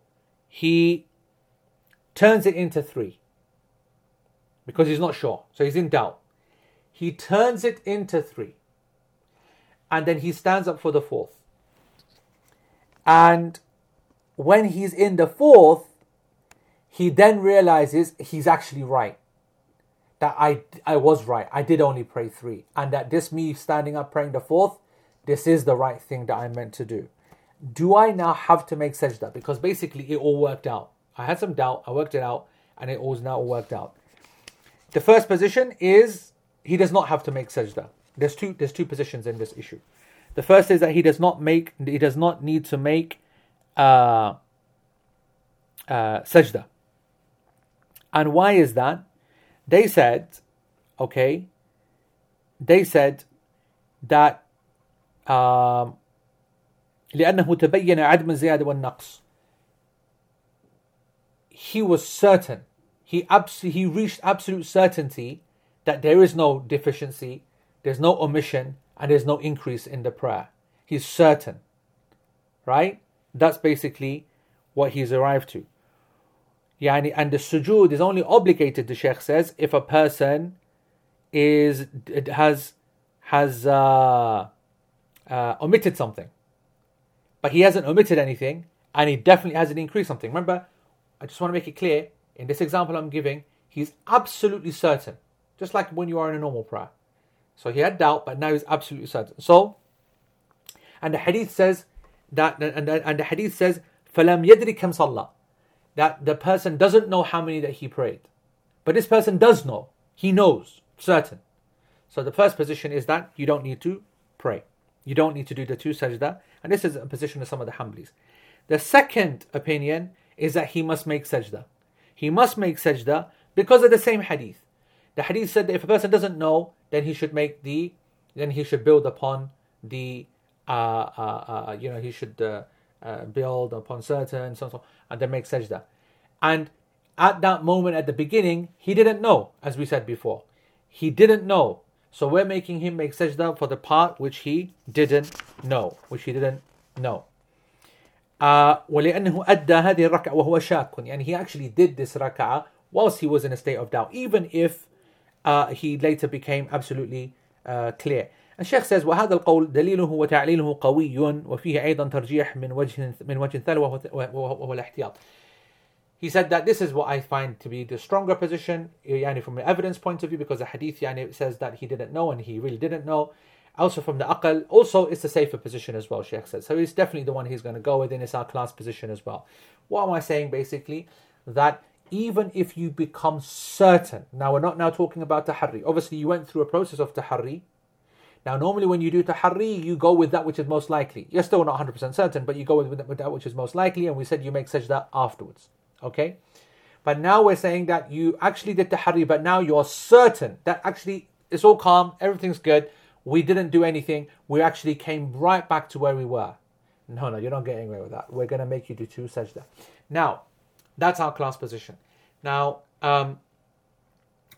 he turns it into three because he's not sure. So he's in doubt. He turns it into three. And then he stands up for the fourth. And when he's in the fourth, he then realizes he's actually right. That I, I was right. I did only pray three. And that this me standing up praying the fourth, this is the right thing that I meant to do. Do I now have to make sajda? Because basically it all worked out. I had some doubt, I worked it out, and it all now worked out. The first position is he does not have to make sajda. There's two there's two positions in this issue. The first is that he does not make he does not need to make uh, uh, sajda. And why is that? They said, okay, they said that um, لأنه تبين عدم الزيادة والنقص he was certain he abs- he reached absolute certainty that there is no deficiency, there's no omission, and there's no increase in the prayer. He's certain. Right? That's basically what he's arrived to. Yani, and the sujood is only obligated, the Sheikh says, if a person is has has uh, uh, omitted something. But he hasn't omitted anything, and he definitely hasn't increased something. Remember, I just want to make it clear in this example I'm giving, he's absolutely certain, just like when you are in a normal prayer. So he had doubt, but now he's absolutely certain. So, and the hadith says that, and, and the hadith says, فَلَمْ يَدْرِ كَمْ صَلَّى that the person doesn't know how many that he prayed. But this person does know. He knows, certain. So the first position is that you don't need to pray. You don't need to do the two sajda. And this is a position of some of the Hanbalis. The second opinion is that he must make sajda he must make sajda because of the same hadith. The hadith said that if a person doesn't know, then he should make the, then he should build upon the, uh, uh, uh, you know, he should uh, uh, build upon certain, so, so and then make sajda. And at that moment, at the beginning, he didn't know, as we said before. He didn't know. So we're making him make sajda for the part which he didn't know, which he didn't know. Uh, ولأنه أدى هذه الركعة وهو شاك يعني he actually did this rak'ah whilst he was in a state of doubt even if uh, he later became absolutely uh, clear الشيخ says وهذا القول دليله وتعليله قوي وفيه أيضا ترجيح من وجه من وجه ثالث وهو, وهو الاحتياط He said that this is what I find to be the stronger position يعني from the evidence point of view because the hadith يعني says that he didn't know and he really didn't know also from the aqal, also it's a safer position as well, Sheikh said. So he's definitely the one he's going to go with, and it's our class position as well. What am I saying basically? That even if you become certain, now we're not now talking about tahari. Obviously, you went through a process of tahari. now, normally when you do tahari, you go with that which is most likely. You're still not 100% certain, but you go with, that which is most likely, and we said you make sajda afterwards. Okay? But now we're saying that you actually did tahari, but now you're certain that actually it's all calm, everything's good we didn't do anything. We actually came right back to where we were. No, no, you're not getting away with that. We're going to make you do two sajda. Now, that's our class position. Now, um,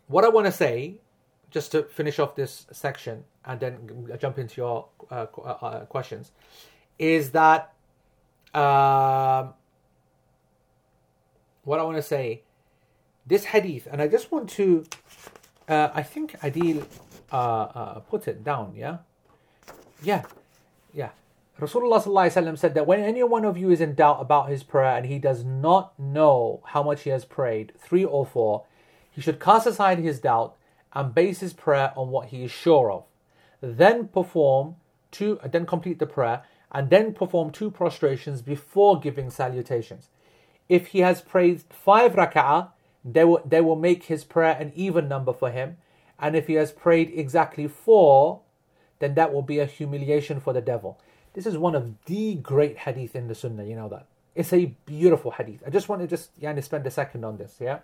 what I want to say, just to finish off this section and then jump into your uh, uh, uh, questions, is that um, what I want to say, this hadith, and I just want to, uh, I think Adil uh, uh, put it down, yeah? Yeah. yeah. Rasulullah said that when any one of you is in doubt about his prayer and he does not know how much he has prayed, three or four, he should cast aside his doubt and base his prayer on what he is sure of. Then perform two, uh, then complete the prayer, and then perform two prostrations before giving salutations. If he has prayed five rak'ah, they will, they will make his prayer an even number for him. And if he has prayed exactly four, then that will be a humiliation for the devil. This is one of the great hadith in the Sunnah, you know that. It's a beautiful hadith. I just want to just yani, spend a second on this, yeah?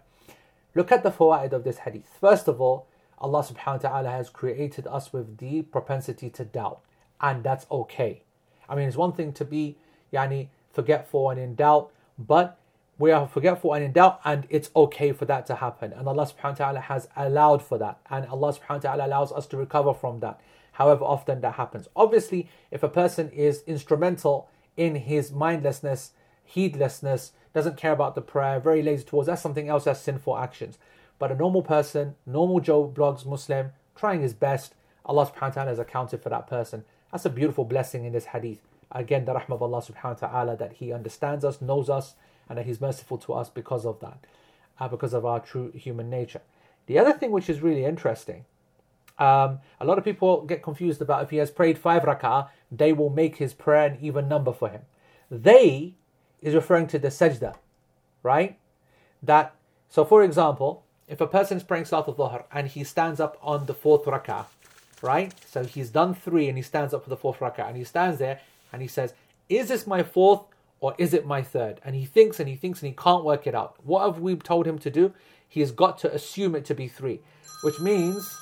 Look at the fawaid of this hadith. First of all, Allah subhanahu wa ta'ala has created us with the propensity to doubt, and that's okay. I mean, it's one thing to be yani, forgetful and in doubt, but we are forgetful and in doubt, and it's okay for that to happen. And Allah subhanahu wa ta'ala has allowed for that, and Allah subhanahu wa ta'ala allows us to recover from that however often that happens. Obviously, if a person is instrumental in his mindlessness, heedlessness, doesn't care about the prayer, very lazy towards, that's something else as sinful actions. But a normal person, normal Joe Bloggs Muslim, trying his best, Allah subhanahu wa ta'ala has accounted for that person. That's a beautiful blessing in this hadith. Again, the rahmah of Allah subhanahu wa ta'ala that He understands us, knows us, and that He's merciful to us because of that, uh, because of our true human nature. The other thing which is really interesting um, a lot of people get confused about if he has prayed five rak'ah, they will make his prayer an even number for him. They is referring to the sajda, right? That so, for example, if a person is praying Salat al-Dhuhr and he stands up on the fourth rak'ah, right? So he's done three and he stands up for the fourth rak'ah and he stands there and he says, "Is this my fourth or is it my third? And he thinks and he thinks and he can't work it out. What have we told him to do? He has got to assume it to be three, which means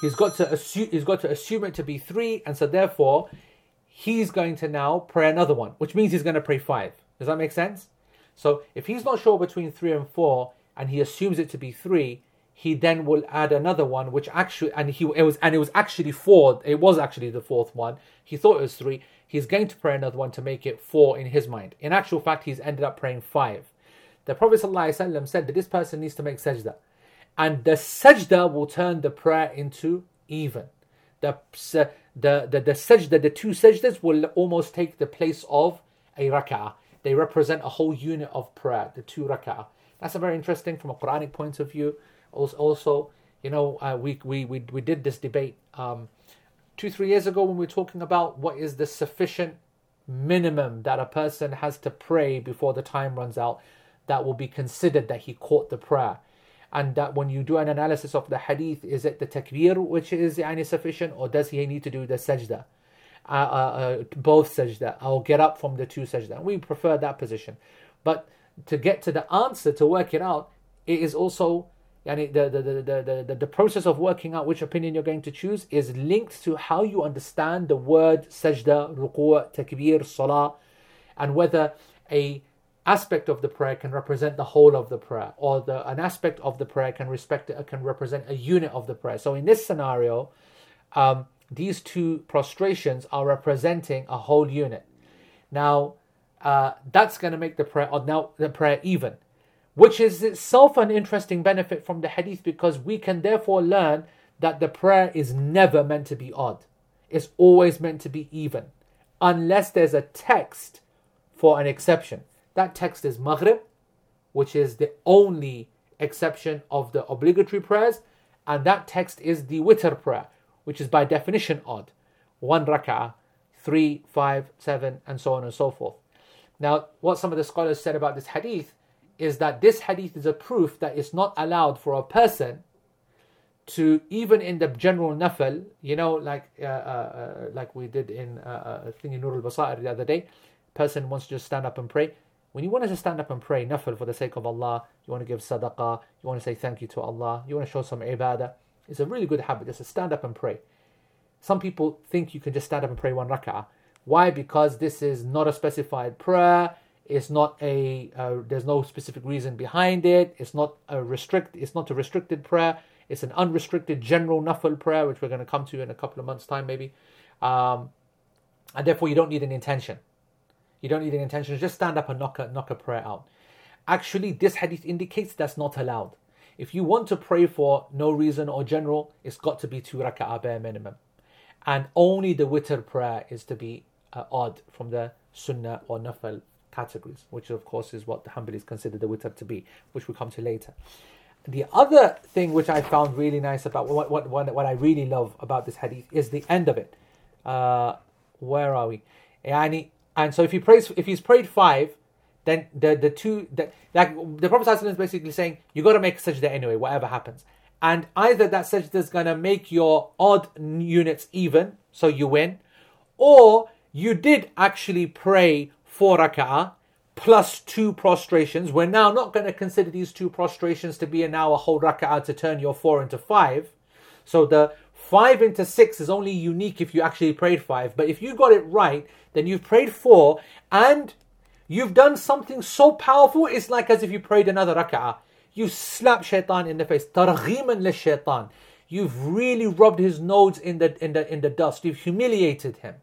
he's got to assume he's got to assume it to be three, and so therefore he's going to now pray another one, which means he's going to pray five. Does that make sense? So if he's not sure between three and four, and he assumes it to be three, he then will add another one, which actually and he it was and it was actually four. It was actually the fourth one. He thought it was three. He's going to pray another one to make it four in his mind. In actual fact, he's ended up praying five. The Prophet ﷺ said that this person needs to make sajda and the sajda will turn the prayer into even. The, the, the, the sajda, the two sajdas will almost take the place of a rak'ah. They represent a whole unit of prayer, the two rak'ah. That's a very interesting from a Quranic point of view. Also, also you know, uh, we, we, we, we did this debate um, two, three years ago when we were talking about what is the sufficient minimum that a person has to pray before the time runs out that will be considered that he caught the prayer and that when you do an analysis of the hadith, is it the takbir which is yani, sufficient, or does he need to do the sajda? Uh, uh, uh, both sajda, I'll get up from the two sajda. We prefer that position. But to get to the answer, to work it out, it is also yani, the, the, the, the, the, process of working out which opinion you're going to choose is linked to how you understand the word sajda, ruku', takbir, salah, and whether a aspect of the prayer can represent the whole of the prayer, or the an aspect of the prayer can respect can represent a unit of the prayer. So in this scenario, um, these two prostrations are representing a whole unit. Now, uh, that's going to make the prayer or now the prayer even, which is itself an interesting benefit from the hadith because we can therefore learn that the prayer is never meant to be odd. It's always meant to be even, unless there's a text for an exception. That text is Maghrib, which is the only exception of the obligatory prayers, and that text is the Witr prayer, which is by definition odd. One rak'ah, three, five, seven, and so on and so forth. Now, what some of the scholars said about this hadith is that this hadith is a proof that it's not allowed for a person to even in the general nafil, you know, like uh, uh, uh, like we did in uh, uh, thing in Nur al Basair the other day, person wants to just stand up and pray. When you want to stand up and pray nafil for the sake of Allah, you want to give sadaqah, you want to say thank you to Allah, you want to show some ibadah, it's a really good habit just to stand up and pray. Some people think you can just stand up and pray one rak'ah. Why? Because this is not a specified prayer. It's not a. Uh, there's no specific reason behind it. It's not a restrict. It's not a restricted prayer. It's an unrestricted general nafil prayer, which we're going to come to in a couple of months' time, maybe. Um, and therefore, you don't need an intention. You don't need an intention. Just stand up and knock a, knock a prayer out. Actually, this hadith indicates that's not allowed. If you want to pray for no reason or general, it's got to be two rak'ah bare minimum. and only the witr prayer is to be uh, odd from the sunnah or nafal categories, which of course is what the Hanbalis consider the witr to be, which we'll come to later. The other thing which I found really nice about what what what, what I really love about this hadith is the end of it. Uh, where are we? Yani, and so if he prays, if he's prayed five, then the the two that like the Prophet is basically saying you got to make sajda anyway, whatever happens. And either that sajda is gonna make your odd units even, so you win, or you did actually pray four rak'ah plus two prostrations. We're now not going to consider these two prostrations to be now a whole rak'ah to turn your four into five. So the five into six is only unique if you actually prayed five. But if you got it right, then you've prayed four and you've done something so powerful, it's like as if you prayed another rak'ah. You slap shaitan in the face. Targhiman le shaitan. You've really rubbed his nose in the in the in the dust. You've humiliated him.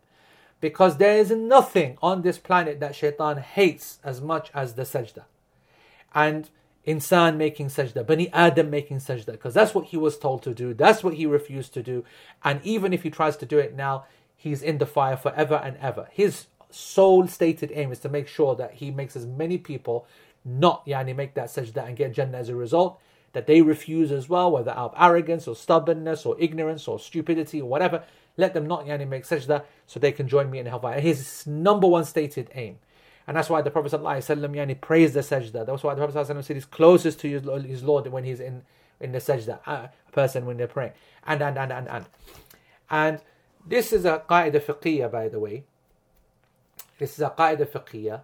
Because there is nothing on this planet that shaitan hates as much as the sajda. And insan making sajda, Bani Adam making sajda, because that's what he was told to do, that's what he refused to do. And even if he tries to do it now, he's in the fire forever and ever. His sole stated aim is to make sure that he makes as many people not yani make that sajda and get Jannah as a result, that they refuse as well, whether out of arrogance or stubbornness or ignorance or stupidity or whatever. Let them not yani make sajda so they can join me in hellfire. His number one stated aim. And that's why the Prophet ﷺ yani praised the sajda. That's why the Prophet ﷺ said he's closest to his Lord when he's in, in the sajda, a person when they're praying. And, and, and, and, and. And this is a qaida fiqhiyya, by the way. This is a qaida fiqhiyya.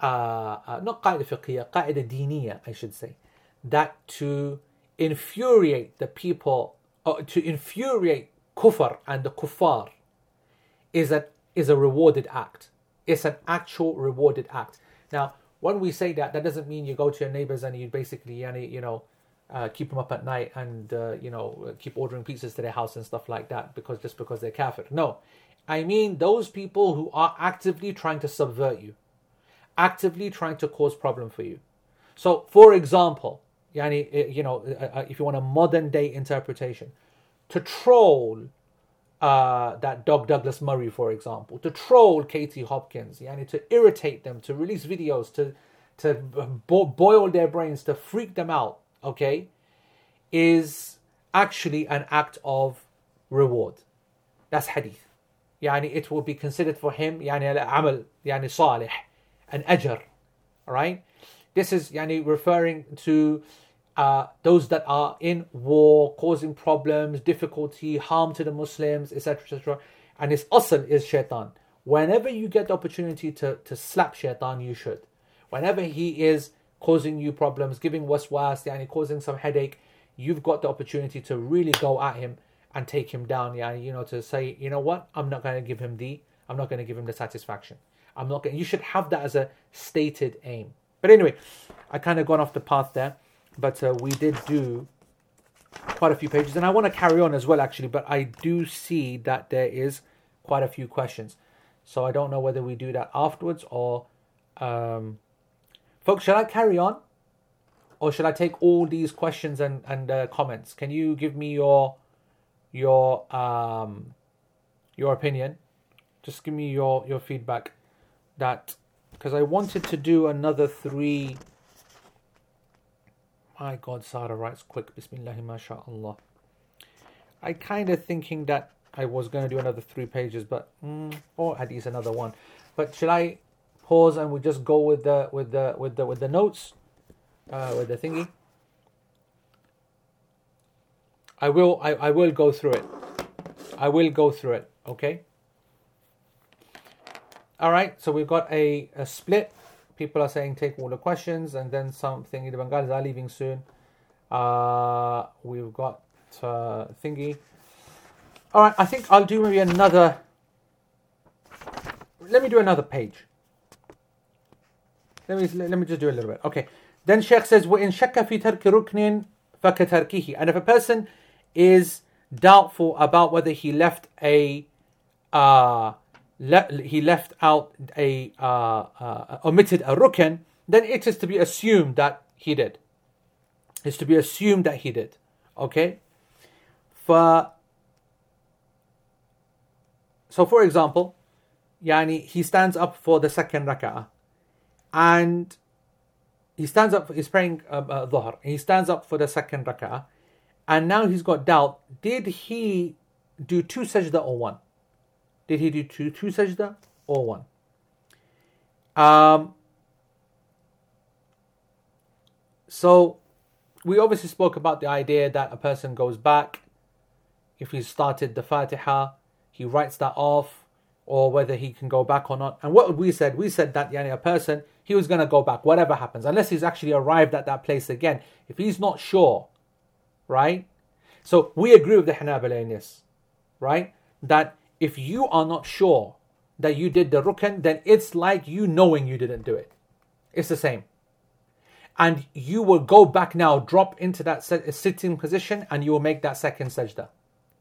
Uh, uh, not qaida fiqhiyya, qaida diniya, I should say. That to infuriate the people, uh, to infuriate kufr and the kuffar is a, is a rewarded act. It's an actual rewarded act. Now, when we say that, that doesn't mean you go to your neighbors and you basically, you know, uh, keep them up at night and uh, you know keep ordering pizzas to their house and stuff like that because just because they're kafir. No, I mean those people who are actively trying to subvert you, actively trying to cause problem for you. So, for example, yani, you know, uh, uh, if you want a modern day interpretation, to troll uh, that Doug Douglas Murray, for example, to troll Katie Hopkins, yani to irritate them, to release videos, to to bo- boil their brains, to freak them out, okay, is actually an act of reward. That's hadith. Yani it will be considered for him yani amal yani salih, an ajr. Right? This is yani referring to uh, those that are in war, causing problems, difficulty, harm to the Muslims, etc., etc. And his asl is shaitan. Whenever you get the opportunity to, to slap shaitan, you should. Whenever he is causing you problems, giving waswas, yani causing some headache, you've got the opportunity to really go at him and take him down. Yeah, you know, to say, you know what, I'm not going to give him the, I'm not going to give him the satisfaction. I'm not going. You should have that as a stated aim. But anyway, I kind of gone off the path there but uh, we did do quite a few pages. And i want to carry on as well actually but i do see that there is quite a few questions. So i don't know whether we do that afterwards or um, folks shall i carry on? Or should i take all these questions and, and uh, comments? Can you give me your your um, your opinion? Just give me your your feedback that because i wanted to do another three my God, Sarah writes quick. Bismillah, mashallah. I kind of thinking that I was going to do another three pages, but mm, or at least another one. But should I pause and we just go with the with the with the with the notes, uh, with the thingy? I will I, I will go through it. I will go through it. Okay. All right. So we've got a, a split people are saying take all the questions, and then something. The Bengalis are leaving soon. Uh, we've got uh, thingy. All right, I think I'll do maybe another. Let me do another page. Let me let me just do a little bit. Okay. Then Sheikh says, we're in shakka fi tarki ruknin fakatarkihi." And if a person is doubtful about whether he left a uh, le- he left out a uh, uh, omitted a rukn, then it is to be assumed that he did. It's to be assumed that he did. Okay. For so for example, yani he stands up for the second rak'ah, and he stands up. He's praying uh, uh. He stands up for the second rak'ah, and now he's got doubt. Did he do two sajda or one? Did he do two two sajda or one? Um. So, we obviously spoke about the idea that a person goes back if he started the Fatiha, he writes that off, or whether he can go back or not. And what we said, we said that yani, a person he was going to go back, whatever happens, unless he's actually arrived at that place again. If he's not sure, right? So we agree with the Hanabila in this, right? That if you are not sure that you did the rukn, then it's like you knowing you didn't do it. It's the same. And you will go back now, drop into that sitting position, and you will make that second sajda,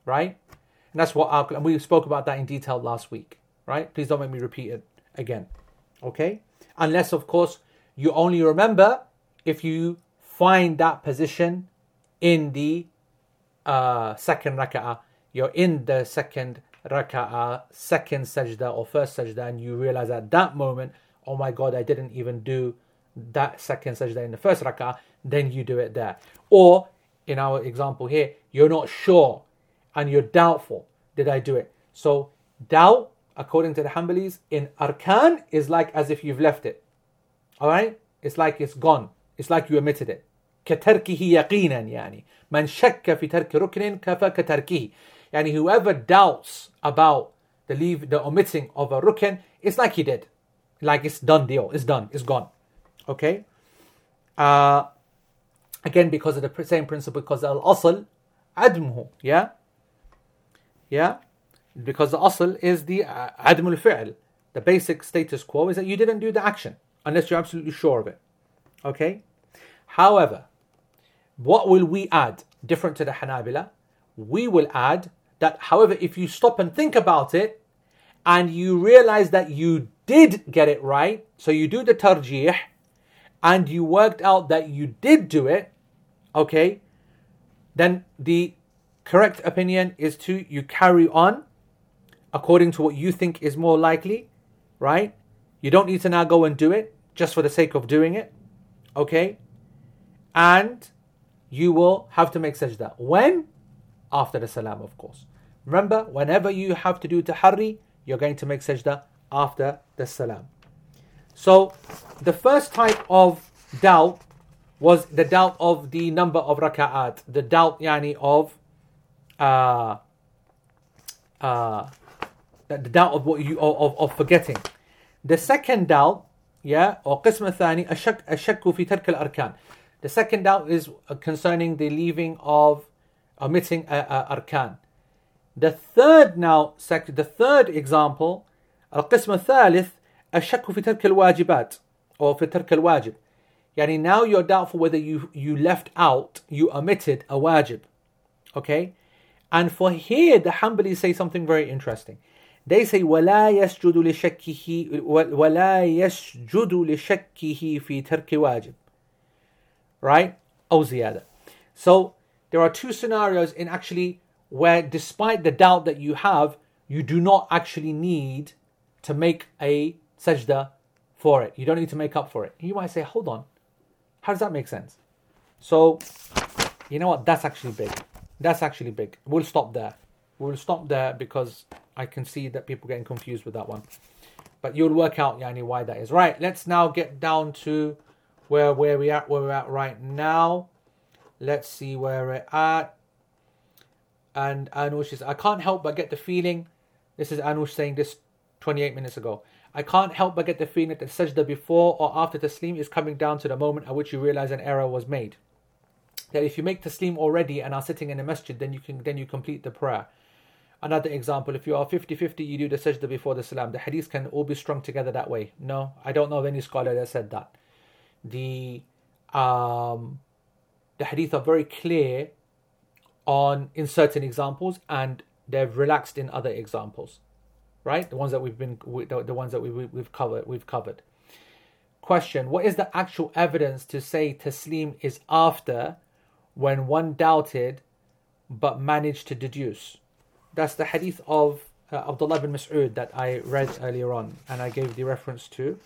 right? And that's what our, and we spoke about that in detail last week, right? Please don't make me repeat it again, okay? Unless, of course, you only remember if you find that position in the uh, second raka'ah. You're in the second raka'ah, second sajda or first sajda, and you realize at that moment, oh my god, I didn't even do that second sajda in the first raka'ah, then you do it there. Or, in our example here, you're not sure and you're doubtful. Did I do it? So, doubt, according to the Hanbalis, in arkan is like as if you've left it. Alright? It's like it's gone. It's like you omitted it. كتركه يقينا يعني من شك في ترك ركن كفى كتركه and whoever doubts about the leave the omitting of a rukn, it's like he did. Like it's done deal, it's done, it's gone. Okay? Uh, again because of the same principle because al asl admuhu. Yeah? Yeah? Because the asl is the uh, admul fi'l. The basic status quo is that you didn't do the action unless you're absolutely sure of it. Okay? However what will we add different to the hanabila? We will add that, however, if you stop and think about it and you realize that you did get it right, so you do the tarjih and you worked out that you did do it, okay, then the correct opinion is to you carry on according to what you think is more likely, right? You don't need to now go and do it just for the sake of doing it, okay? And you will have to make sajda. When? After the salam, of course. Remember, whenever you have to do tahari, you're going to make sajda after the salam. So, the first type of doubt was the doubt of the number of raka'at, the doubt yani of uh, uh, the doubt of what you of, of forgetting. The second doubt, yeah, or qism thani ashak ashakku fi tark al arkan. The second doubt is concerning the leaving of omitting arkan. The third now, sec- the third example, القسم الثالث الشك في ترك الواجبات or في ترك الواجب. يعني now you're doubtful whether you you left out, you omitted a wajib. Okay? And for here, the Hanbalis say something very interesting. They say ولا يسجد لشكه ولا يسجد لشكه في ترك واجب right? أو زيادة. So there are two scenarios in actually where despite the doubt that you have, you do not actually need to make a sajda for it. You don't need to make up for it. You might say, hold on, how does that make sense? So, you know what? That's actually big. That's actually big. We'll stop there. We'll stop there because I can see that people getting confused with that one. But you'll work out, Yani, why that is. Right, let's now get down to where where we at where we're at right now. Let's see where we're at. And Anush is I can't help but get the feeling. This is Anush saying this 28 minutes ago. I can't help but get the feeling that the sajda before or after taslim is coming down to the moment at which you realize an error was made. That if you make taslim already and are sitting in a masjid, then you can then you complete the prayer. Another example, if you are 50-50, you do the sajda before the salam. The hadith can all be strung together that way. No, I don't know of any scholar that said that the um, the hadith are very clear on in certain examples and they've relaxed in other examples right the ones that we've been the, ones that we, we've covered we've covered question what is the actual evidence to say taslim is after when one doubted but managed to deduce that's the hadith of uh, Abdullah bin Mas'ud that I read earlier on, and I gave the reference to.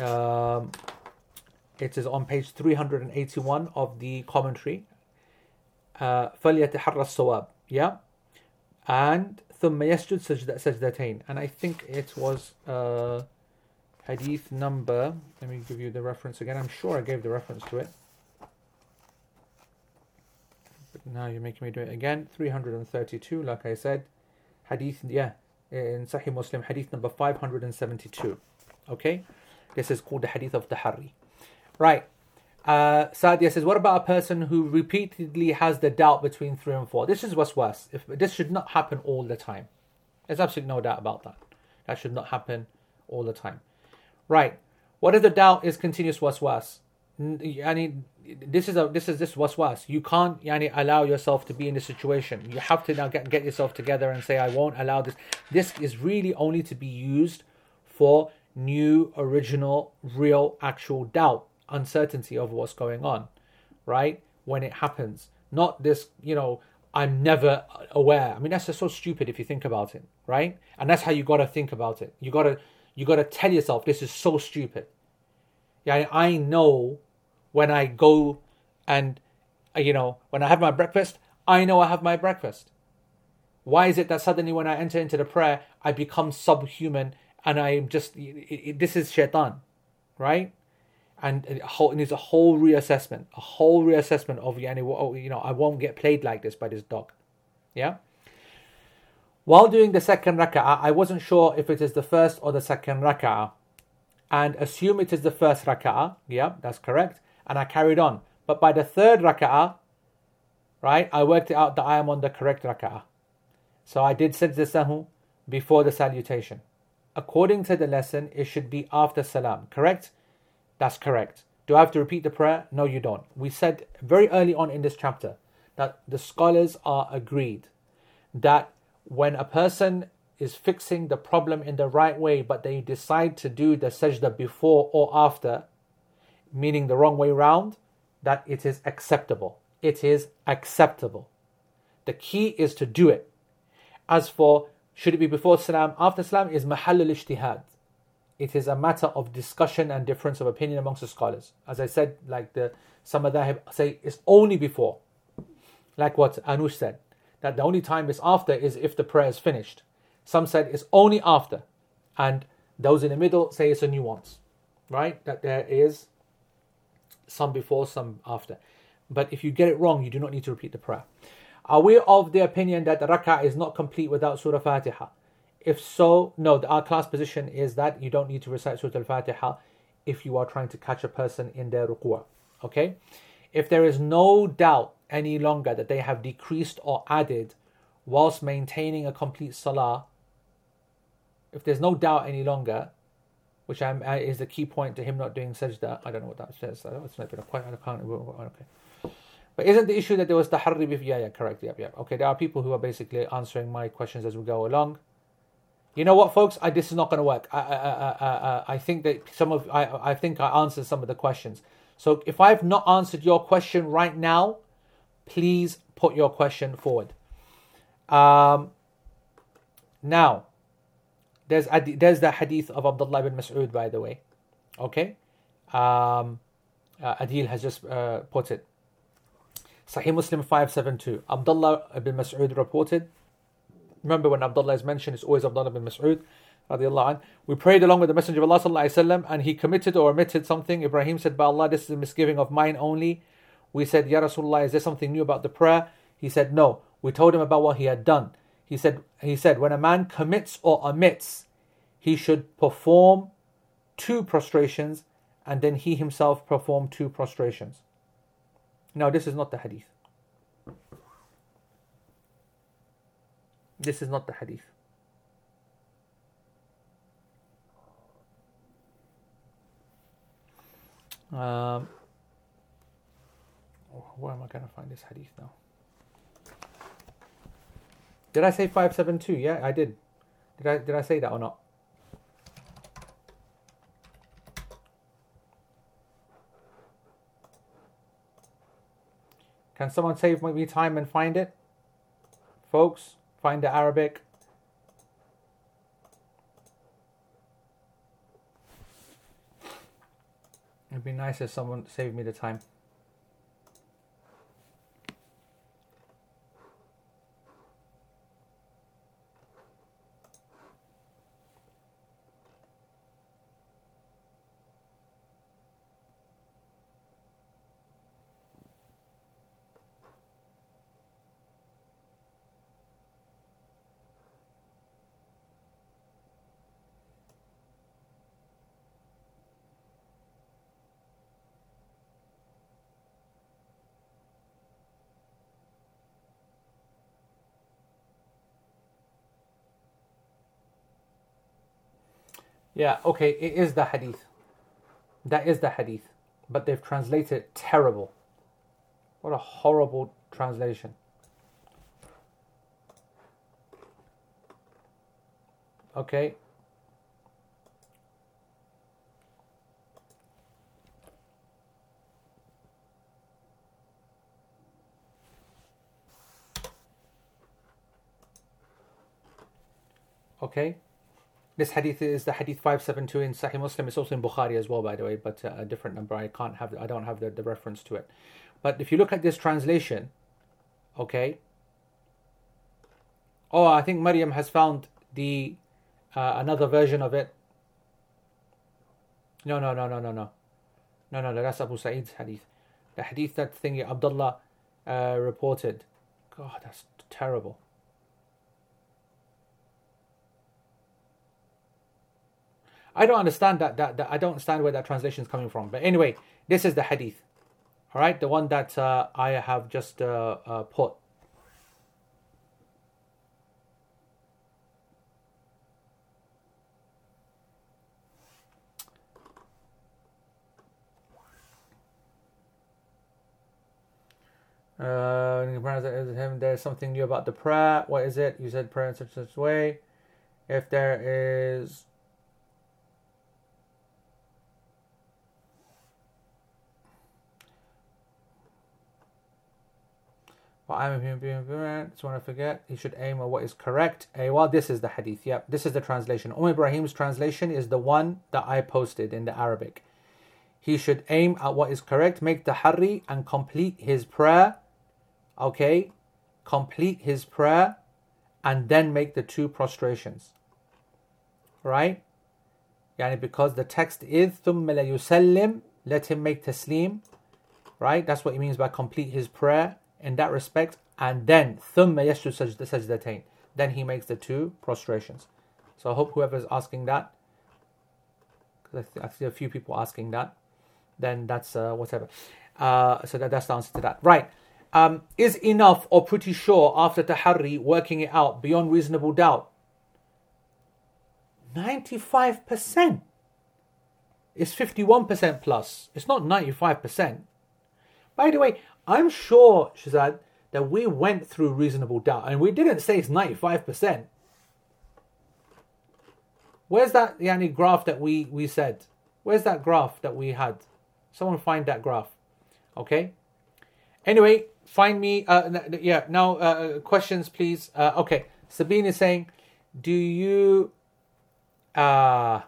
Um, it is on page 381 of the commentary Uh, فَلْيَتَحَرَّ الصَّوَابِ Yeah? And ثُمَّ يَسْجُدْ سجد سجدتين And I think it was uh, hadith number, let me give you the reference again. I'm sure I gave the reference to it. But now you're making me do it again. 332, like I said. Hadith, yeah, in Sahih Muslim, hadith number 572. Okay? This is called the hadith of Tahari. Right. Uh, Sadia says, what about a person who repeatedly has the doubt between three and four? This is what's worse. If this should not happen all the time. There's absolutely no doubt about that. That should not happen all the time. Right. What if the doubt is continuous waswas? Yani, this is a this is this waswas. You can't yani, allow yourself to be in this situation. You have to now get get yourself together and say, I won't allow this. This is really only to be used for new, original, real, actual doubt uncertainty of what's going on, right? When it happens, not this, you know, I'm never aware. I mean, that's just so stupid if you think about it, right? And that's how you got to think about it. You got to you got to tell yourself this is so stupid. Yeah, I know when I go and uh, you know when I have my breakfast, I know I have my breakfast. Why is it that suddenly when I enter into the prayer, I become subhuman and I'm just it, it, this is shaitan, right? And a whole, it needs a whole reassessment, a whole reassessment of yani, oh, you know, I won't get played like this by this dog. Yeah. While doing the second rak'ah, I wasn't sure if it is the first or the second rak'ah, and assume it is the first rak'ah. Yeah, that's correct. And I carried on. But by the third rak'ah, right, I worked it out that I am on the correct rak'ah. So I did sajda sahu before the salutation. According to the lesson, it should be after salam. Correct? That's correct. Do I have to repeat the prayer? No, you don't. We said very early on in this chapter that the scholars are agreed that when a person is fixing the problem in the right way, but they decide to do the sajda before or after, meaning the wrong way round, that it is acceptable. It is acceptable. The key is to do it. As for should it be before salam, after salam, is mahallul ijtihad it is a matter of discussion and difference of opinion amongst the scholars. As I said, like the some of them say it's only before, like what Anush said, that the only time is after is if the prayer is finished. Some said it's only after, and those in the middle say it's a nuance, right? That there is some before, some after. But if you get it wrong, you do not need to repeat the prayer. Are we of the opinion that the rak'ah is not complete without Surah Fatiha? If so, no, our class position is that you don't need to recite Surah Al Fatiha if you are trying to catch a person in their ruku'ah. Okay? If there is no doubt any longer that they have decreased or added whilst maintaining a complete salah, if there's no doubt any longer, which I'm, uh, is the key point to him not doing sajda, I don't know what that says. It's not been quite, I can't, okay. But isn't the issue that there was the harri before? Yeah, yeah, correct. Yeah, yeah. Okay, there are people who are basically answering my questions as we go along you know what, folks? I, this is not going to work. I, I, I, I, think that some of I, I think I answered some of the questions. So if I've not answered your question right now, please put your question forward. Um, now, there's there's the hadith of Abdullah bin Mas'ud, by the way. Okay, um, uh, Adil has just uh, put it. Sahih Muslim five seven two. Abdullah bin Mas'ud reported Remember when Abdullah is mentioned, it's always Abdullah bin Mas'ud. We prayed along with the Messenger of Allah وسلم, and he committed or omitted something. Ibrahim said, By Allah, this is a misgiving of mine only. We said, Ya Rasulullah, is there something new about the prayer? He said, No. We told him about what he had done. He said, he said, when a man commits or omits, he should perform two prostrations and then he himself perform two prostrations. Now, this is not the hadith. This is not the hadith. Um, where am I going to find this hadith now? Did I say 572? Yeah, I did. Did I did I say that or not? Can someone save me time and find it? Folks? Find the Arabic. It'd be nice if someone saved me the time. Yeah, okay, it is the hadith. That is the hadith. But they've translated it terrible. What a horrible translation. Okay. Okay. This hadith is the hadith 572 in Sahih Muslim. It's also in Bukhari as well, by the way, but uh, a different number. I can't have, I don't have the, the reference to it. But if you look at this translation, okay. Oh, I think Maryam has found the uh, another version of it. No, no, no, no, no, no. No, no, that's Abu Sa'id's hadith. The hadith that thingy Abdullah uh, reported. God, that's terrible. I don't understand that, that, that I don't understand where that translation is coming from. But anyway, this is the hadith. All right, the one that uh, I have just uh, uh, put. Uh, there's something new about the prayer. What is it? You said prayer in such such way. If there is I'm a human being, so when I forget, he should aim at what is correct. Well, this is the hadith. Yep, this is the translation. Um Ibrahim's translation is the one that I posted in the Arabic. He should aim at what is correct, make tahari, and complete his prayer. Okay, complete his prayer, and then make the two prostrations. Right? Yani because the text is ثُمَّ لَيُسَلِّمْ Let him make taslim. Right? That's what he means by complete his prayer in that respect, and then ثُمَّ يَسْجُدْ سَجْدَتَيْن Then he makes the two prostrations. So I hope whoever is asking that, because I, see a few people asking that, then that's uh, whatever. Uh, so that, that's the answer to that. Right. Um, is enough or pretty sure after tahari working it out beyond reasonable doubt? 95%. It's 51% plus. It's not 95%. By the way, I'm sure, Shazad, that we went through reasonable doubt and we didn't say it's 95%. Where's that yani, graph that we, we said? Where's that graph that we had? Someone find that graph. Okay? Anyway, find me. Uh, yeah, now uh, questions, please. Uh, okay, Sabine is saying, do you. Uh,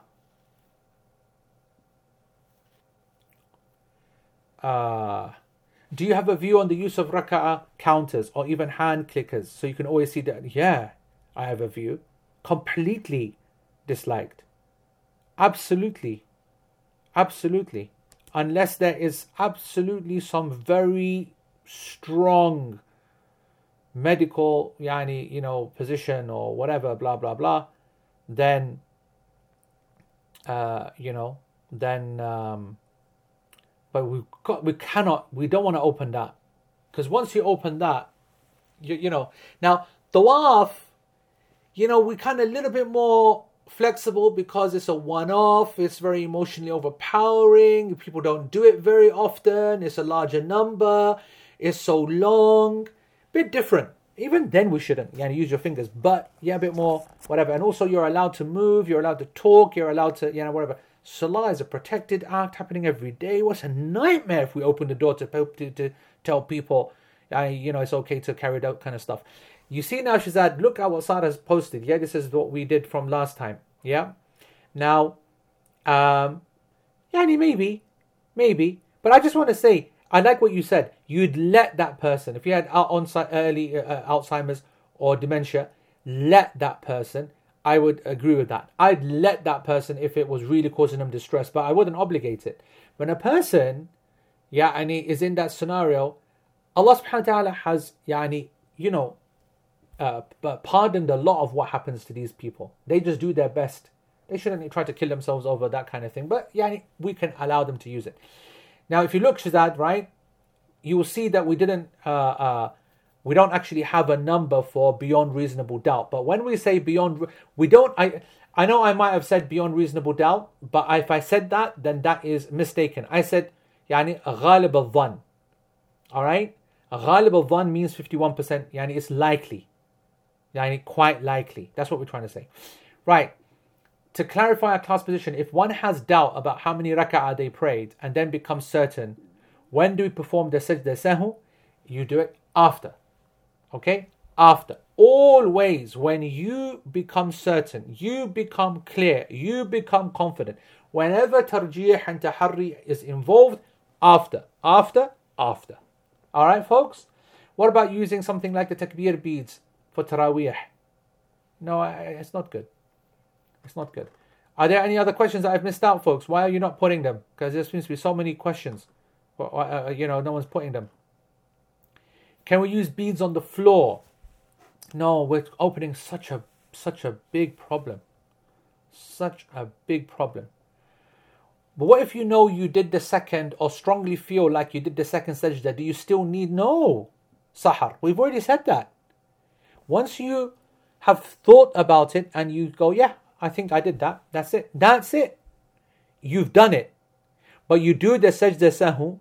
uh, do you have a view on the use of raka'ah counters or even hand clickers so you can always see that? Yeah, I have a view. Completely disliked. Absolutely. Absolutely. Unless there is absolutely some very strong medical yani, you know, position or whatever, blah blah blah, then uh, you know, then um, but we got we cannot we don't want to open that. Because once you open that you, you know. Now the tawaf you know we kind of a little bit more flexible because it's a one-off it's very emotionally overpowering people don't do it very often it's a larger number it's so long. Bit different. Even then we shouldn't yeah use your fingers but yeah a bit more whatever. And also you're allowed to move you're allowed to talk you're allowed to you know whatever Salah is a protected act happening every day. What's a nightmare if we open the door to, to, to tell people, uh, you know, it's okay to carry it out kind of stuff. You see now, Shazad, look at what Sarah has posted. Yeah, this is what we did from last time. Yeah. Now, um, yeah, maybe, Maybe. But I just want to say, I like what you said. You'd let that person, if you had onset early uh, Alzheimer's or dementia, let that person. I would agree with that. I'd let that person if it was really causing them distress, but I wouldn't obligate it. When a person, yeah, and he is in that scenario, Allah subhanahu wa ta'ala has, yani, you know, uh, pardoned a lot of what happens to these people. They just do their best. They shouldn't try to kill themselves over that kind of thing, but yani, we can allow them to use it. Now, if you look to that, right, you will see that we didn't. Uh, uh, we don't actually have a number for beyond reasonable doubt. But when we say beyond, we don't. I I know I might have said beyond reasonable doubt, but if I said that, then that is mistaken. I said, يعني غالب الظن. All right, غالب الظن means fifty one percent. يعني it's likely. يعني quite likely. That's what we're trying to say. Right. To clarify our class position, if one has doubt about how many rak'ah they prayed and then becomes certain, when do we perform the sajda sahu? You do it after. Okay? After. Always, when you become certain, you become clear, you become confident, whenever tarjih and tahari is involved, after, after, after. All right, folks? What about using something like the takbir beads for taraweeh? No, it's not good. It's not good. Are there any other questions that I've missed out, folks? Why are you not putting them? Because there seems to be so many questions. Uh, you know, no one's putting them. Can we use beads on the floor? No, we're opening such a such a big problem. Such a big problem. But what if you know you did the second or strongly feel like you did the second sajda? Do you still need no sahar? We've already said that. Once you have thought about it and you go, yeah, I think I did that. That's it. That's it. You've done it. But you do the sajda sahu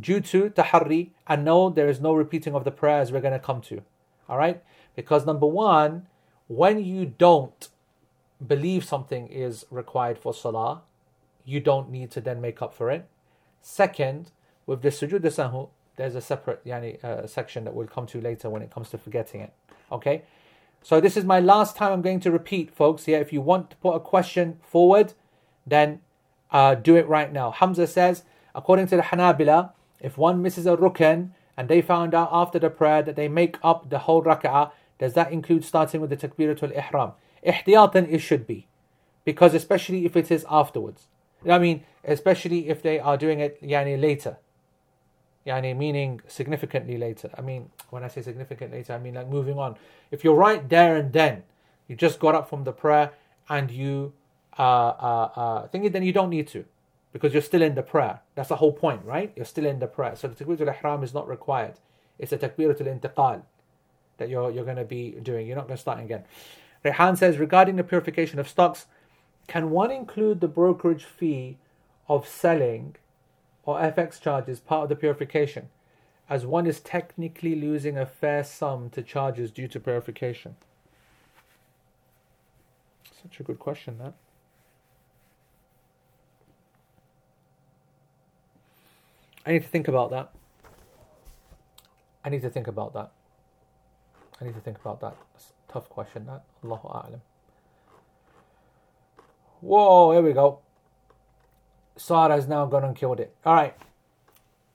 due to tahari and know there is no repeating of the prayers we're going to come to. All right? Because number one, when you don't believe something is required for salah, you don't need to then make up for it. Second, with the sujood sahu, there's a separate yani, uh, section that we'll come to later when it comes to forgetting it. Okay? So this is my last time I'm going to repeat, folks. Here, if you want to put a question forward, then uh, do it right now. Hamza says, according to the Hanabila, if one misses a rukn and they found out after the prayer that they make up the whole rak'ah, does that include starting with the takbiratul ihram? Ihtiyatan it should be. Because especially if it is afterwards. I mean, especially if they are doing it yani later. Yani meaning significantly later. I mean, when I say significant later, I mean like moving on. If you're right there and then, you just got up from the prayer and you uh, uh, uh, thinking, then you don't need to because you're still in the prayer. That's the whole point, right? You're still in the prayer. So the takbiratul ihram is not required. It's a takbiratul intiqal that you're, you're going to be doing. You're not going to start again. Rehan says, regarding the purification of stocks, can one include the brokerage fee of selling or FX charges part of the purification, as one is technically losing a fair sum to charges due to purification? Such a good question, that. I need to think about that. I need to think about that. I need to think about that. Tough question, that. Allahu A'lam. Whoa, here we go. Sarah has now gone and killed it. All right.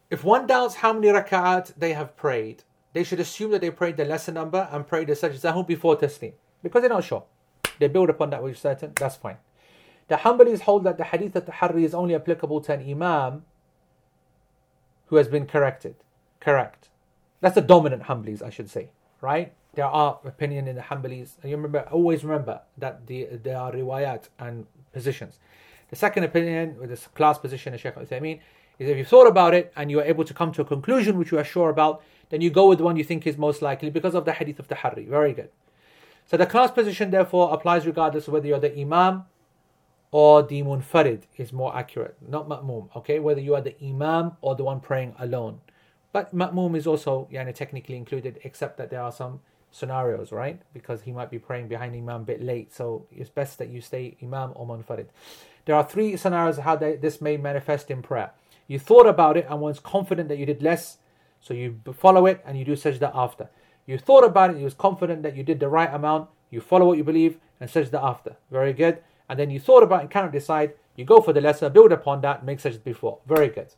If one doubts how many rak'at they have prayed, they should assume that they prayed the lesser number and prayed the sajdah before taslim. Because they're not sure. They build upon that which certain. That's fine. The Hanbalis hold that the hadith of tahari is only applicable to an imam who has been corrected. Correct. That's the dominant Hanbalis, I should say. Right? There are opinion in the Hanbalis. You remember, always remember that the, there are riwayat and positions. The second opinion, with this class position of Sheikh Uthaymeen, is if you thought about it and you are able to come to a conclusion which you are sure about, then you go with the one you think is most likely because of the hadith of Tahari. Very good. So the class position therefore applies regardless of whether you're the Imam or the Munfarid is more accurate, not Ma'mum, okay? Whether you are the Imam or the one praying alone. But Ma'mum is also yani, technically included, except that there are some scenarios, right? Because he might be praying behind Imam a bit late, so it's best that you stay Imam or Munfarid. There are three scenarios how they, this may manifest in prayer. You thought about it and was confident that you did less, so you follow it and you do sajda after. You thought about it, you was confident that you did the right amount, you follow what you believe and sajda after. Very good. And then you thought about it and cannot decide, you go for the lesser, build upon that, make sajda before. Very good.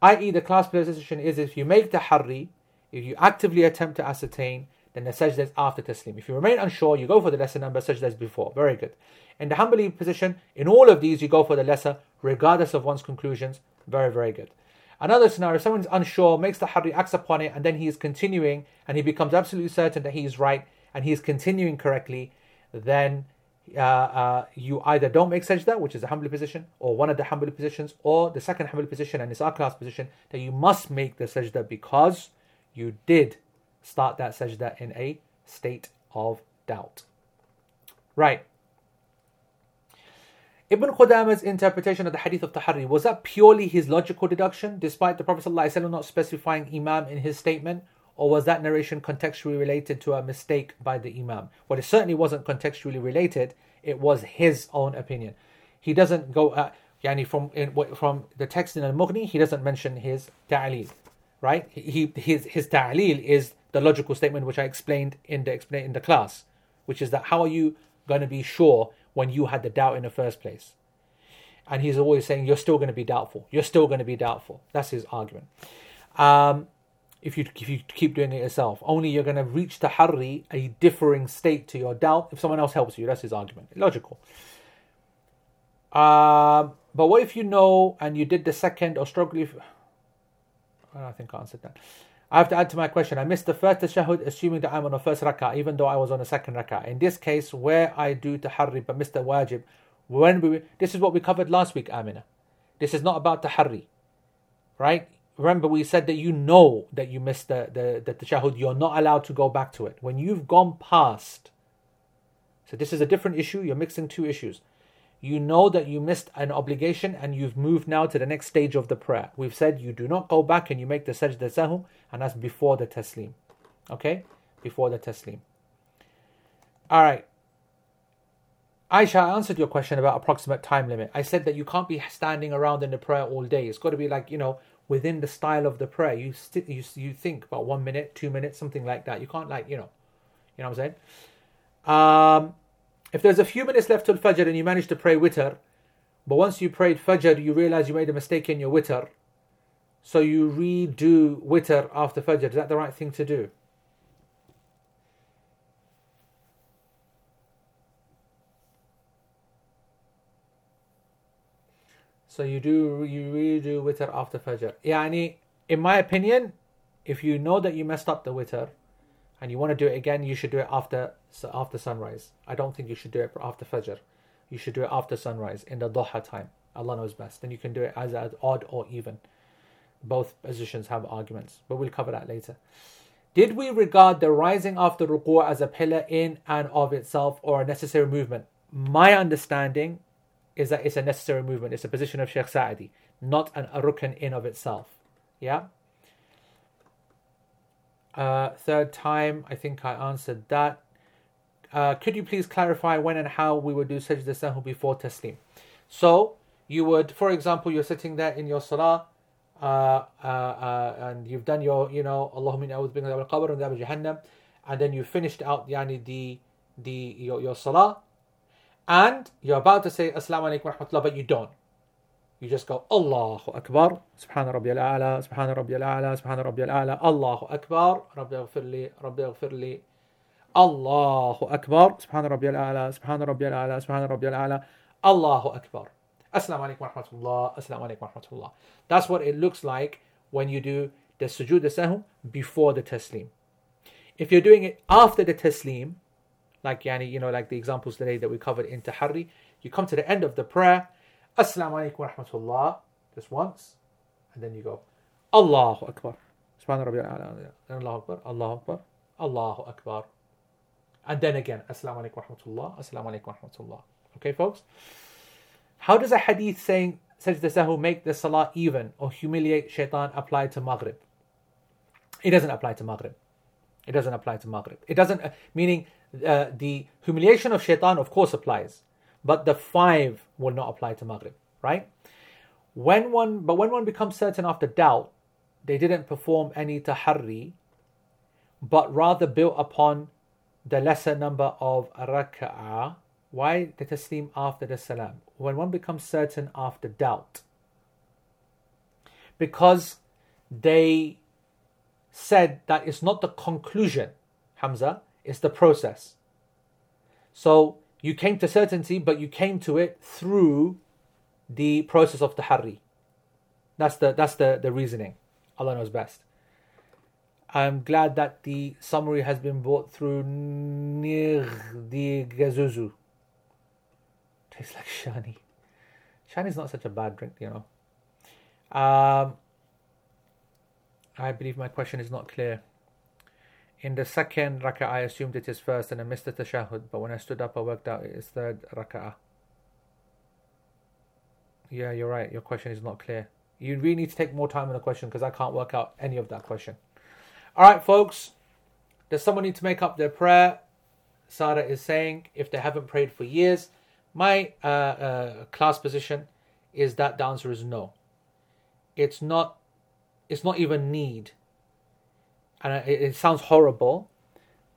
i.e., the class position is if you make tahari, if you actively attempt to ascertain, then the sajda is after taslim. If you remain unsure, you go for the lesser number, sajda as before. Very good. In the Hanbali position, in all of these, you go for the lesser, regardless of one's conclusions. Very, very good. Another scenario, someone's unsure, makes tahari, acts upon it, and then he is continuing, and he becomes absolutely certain that he is right, and he is continuing correctly, then uh, uh, you either don't make sajda, which is the Hanbali position, or one of the Hanbali positions, or the second Hanbali position, and it's our class position, that you must make the sajda because you did start that sajda in a state of doubt. Right. Ibn Qudama's interpretation of the hadith of Tahari, was that purely his logical deduction, despite the Prophet ﷺ not specifying Imam in his statement? Or was that narration contextually related to a mistake by the Imam? Well, it certainly wasn't contextually related, it was his own opinion. He doesn't go, uh, yani from, in, from the text in Al Mughni, he doesn't mention his ta'leel, right? He, his, his ta'leel is the logical statement which I explained in the, in the class, which is that how are you going to be sure when you had the doubt in the first place. And he's always saying, You're still going to be doubtful. You're still going to be doubtful. That's his argument. Um, if you if you keep doing it yourself, only you're going to reach tahari, a differing state to your doubt, if someone else helps you. That's his argument. Logical. Um, but what if you know and you did the second or struggle? If, I think I answered that. I have to add to my question. I missed the first tashahud assuming that I'm on the first rak'ah, even though I was on the second rak'ah. In this case, where I do tahari but missed the wajib, when we this is what we covered last week, Amina. This is not about tahari, right? Remember, we said that you know that you missed the, the, the tashahud, you're not allowed to go back to it. When you've gone past, so this is a different issue, you're mixing two issues you know that you missed an obligation and you've moved now to the next stage of the prayer. We've said you do not go back and you make the sajda sahu, and that's before the taslim. Okay? Before the taslim. Alright. Aisha, I answered your question about approximate time limit. I said that you can't be standing around in the prayer all day. It's got to be like, you know, within the style of the prayer. You st- you, you think about one minute, two minutes, something like that. You can't like, you know, you know what I'm saying? Um, if there's a few minutes left till Fajr and you manage to pray witr, but once you prayed Fajr, you realize you made a mistake in your witr, so you redo witr after Fajr. Is that the right thing to do? So you do you redo witr after Fajr. Yani, in my opinion, if you know that you messed up the witr, and you want to do it again, you should do it after after sunrise. I don't think you should do it after Fajr. You should do it after sunrise in the Duha time. Allah knows best. Then you can do it as, as odd or even. Both positions have arguments, but we'll cover that later. Did we regard the rising after ruku' as a pillar in and of itself or a necessary movement? My understanding is that it's a necessary movement. It's a position of Sheikh Sa'adi, not an arukn in of itself. Yeah? Uh, third time, I think I answered that. Uh, could you please clarify when and how we would do sajda sahu before taslim? So you would, for example, you're sitting there in your salah, uh, uh, uh and you've done your, you know, Allahumma a'udhu bika min al-qabr and jahannam, and then you finished out yani the the your, your salah, and you're about to say assalamu alaikum rahmatullah, but you don't. You just go Allahu Akbar, Subhana Rabbi al-A'la, Subhana Rabbi al-A'la, Subhana Rabbi al-A'la, Allahu Akbar, Rabbi aghfirli, Rabbi aghfirli, Allahu Akbar, Subhana Rabbi al-A'la, Subhana Rabbi al-A'la, Subhana Rabbi al-A'la, Allahu Akbar. Assalamu alaikum rahmatullah, Assalamu alaikum rahmatullah. That's what it looks like when you do the sujood sahum before the taslim. If you're doing it after the taslim, like yani, you know, like the examples today that we covered in Tahari, you come to the end of the prayer Assalamu alaikum wa rahmatullah, just once, and then you go, Allahu Akbar. Subhana Rabbi Allahu Akbar, Allahu Akbar, Allahu Akbar. And then again, Assalamu alaikum wa rahmatullah, Assalamu alaikum wa rahmatullah. Okay, folks? How does a hadith saying Sajda Sahu make the salah even or humiliate shaitan apply to Maghrib? It doesn't apply to Maghrib. It doesn't apply to Maghrib. It doesn't, uh, meaning uh, the humiliation of shaitan, of course, applies but the five will not apply to Maghrib, right? When one, but when one becomes certain after doubt, they didn't perform any tahari, but rather built upon the lesser number of rak'ah. Why the taslim after the salam? When one becomes certain after doubt. because they said that it's not the conclusion, Hamza, it's the process. So you came to certainty, but you came to it through the process of tahari. That's the that's the, the reasoning. Allah knows best. I'm glad that the summary has been brought through Nirdi Gazuzu. Tastes like Shani. Shani's not such a bad drink, you know. Um, I believe my question is not clear. In the second rak'ah, I assumed it is first and I missed the tashahud, but when I stood up, I worked out it is third rak'ah. Yeah, you're right. Your question is not clear. You really need to take more time on the question because I can't work out any of that question. All right, folks. Does someone need to make up their prayer? Sada is saying if they haven't prayed for years. My uh, uh, class position is that the answer is no. It's not. It's not even need. And it, it sounds horrible,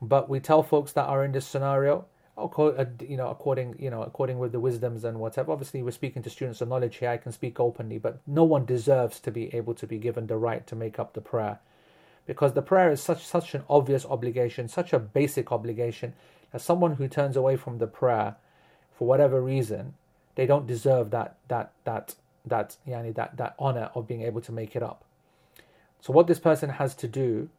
but we tell folks that are in this scenario uh, you know, according you know, according with the wisdoms and whatever. Obviously, we're speaking to students of knowledge here. I can speak openly, but no one deserves to be able to be given the right to make up the prayer, because the prayer is such such an obvious obligation, such a basic obligation. As someone who turns away from the prayer, for whatever reason, they don't deserve that that that that yani that that honor of being able to make it up. So what this person has to do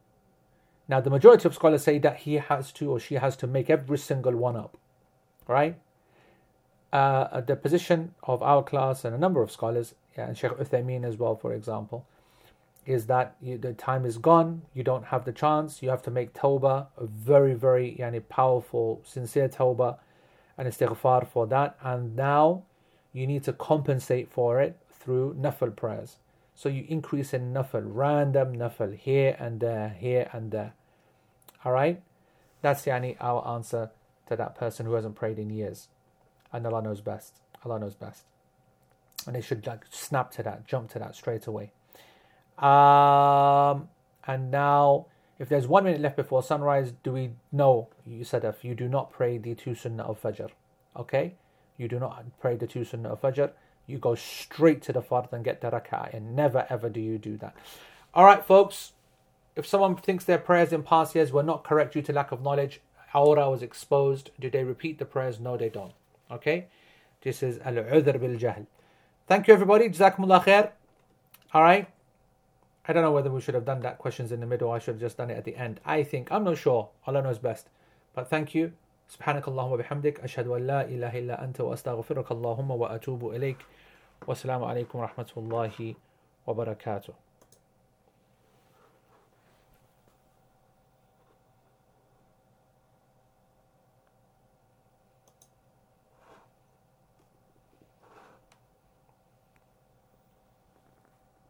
now, the majority of scholars say that he has to or she has to make every single one up, right? Uh, the position of our class and a number of scholars, and Sheikh Uthaymeen as well, for example, is that you, the time is gone, you don't have the chance, you have to make tawbah, a very, very yani, powerful, sincere tawbah, and istighfar for that, and now you need to compensate for it through nafil prayers. So you increase in nafil, random nafil, here and there, here and there. All right? That's yani our answer to that person who hasn't prayed in years. And Allah knows best. Allah knows best. And they should like snap to that, jump to that straight away. Um, and now, if there's one minute left before sunrise, do we know? You said if you do not pray the two sunnah of Fajr, okay? You do not pray the two sunnah of Fajr. You go straight to the fard and get the rak'ah, and never ever do you do that. All right, folks. If someone thinks their prayers in past years were not correct due to lack of knowledge, aura was exposed, do they repeat the prayers? No, they don't. Okay? This is al-udhr bil jahl. Thank you everybody. Jazakumullah khair. Alright? I don't know whether we should have done that questions in the middle. I should have just done it at the end. I think. I'm not sure. Allah knows best. But thank you. سبحانك اللهم وبحمدك أشهد أن لا إله إلا أنت وأستغفرك اللهم وأتوب إليك والسلام عليكم ورحمة الله وبركاته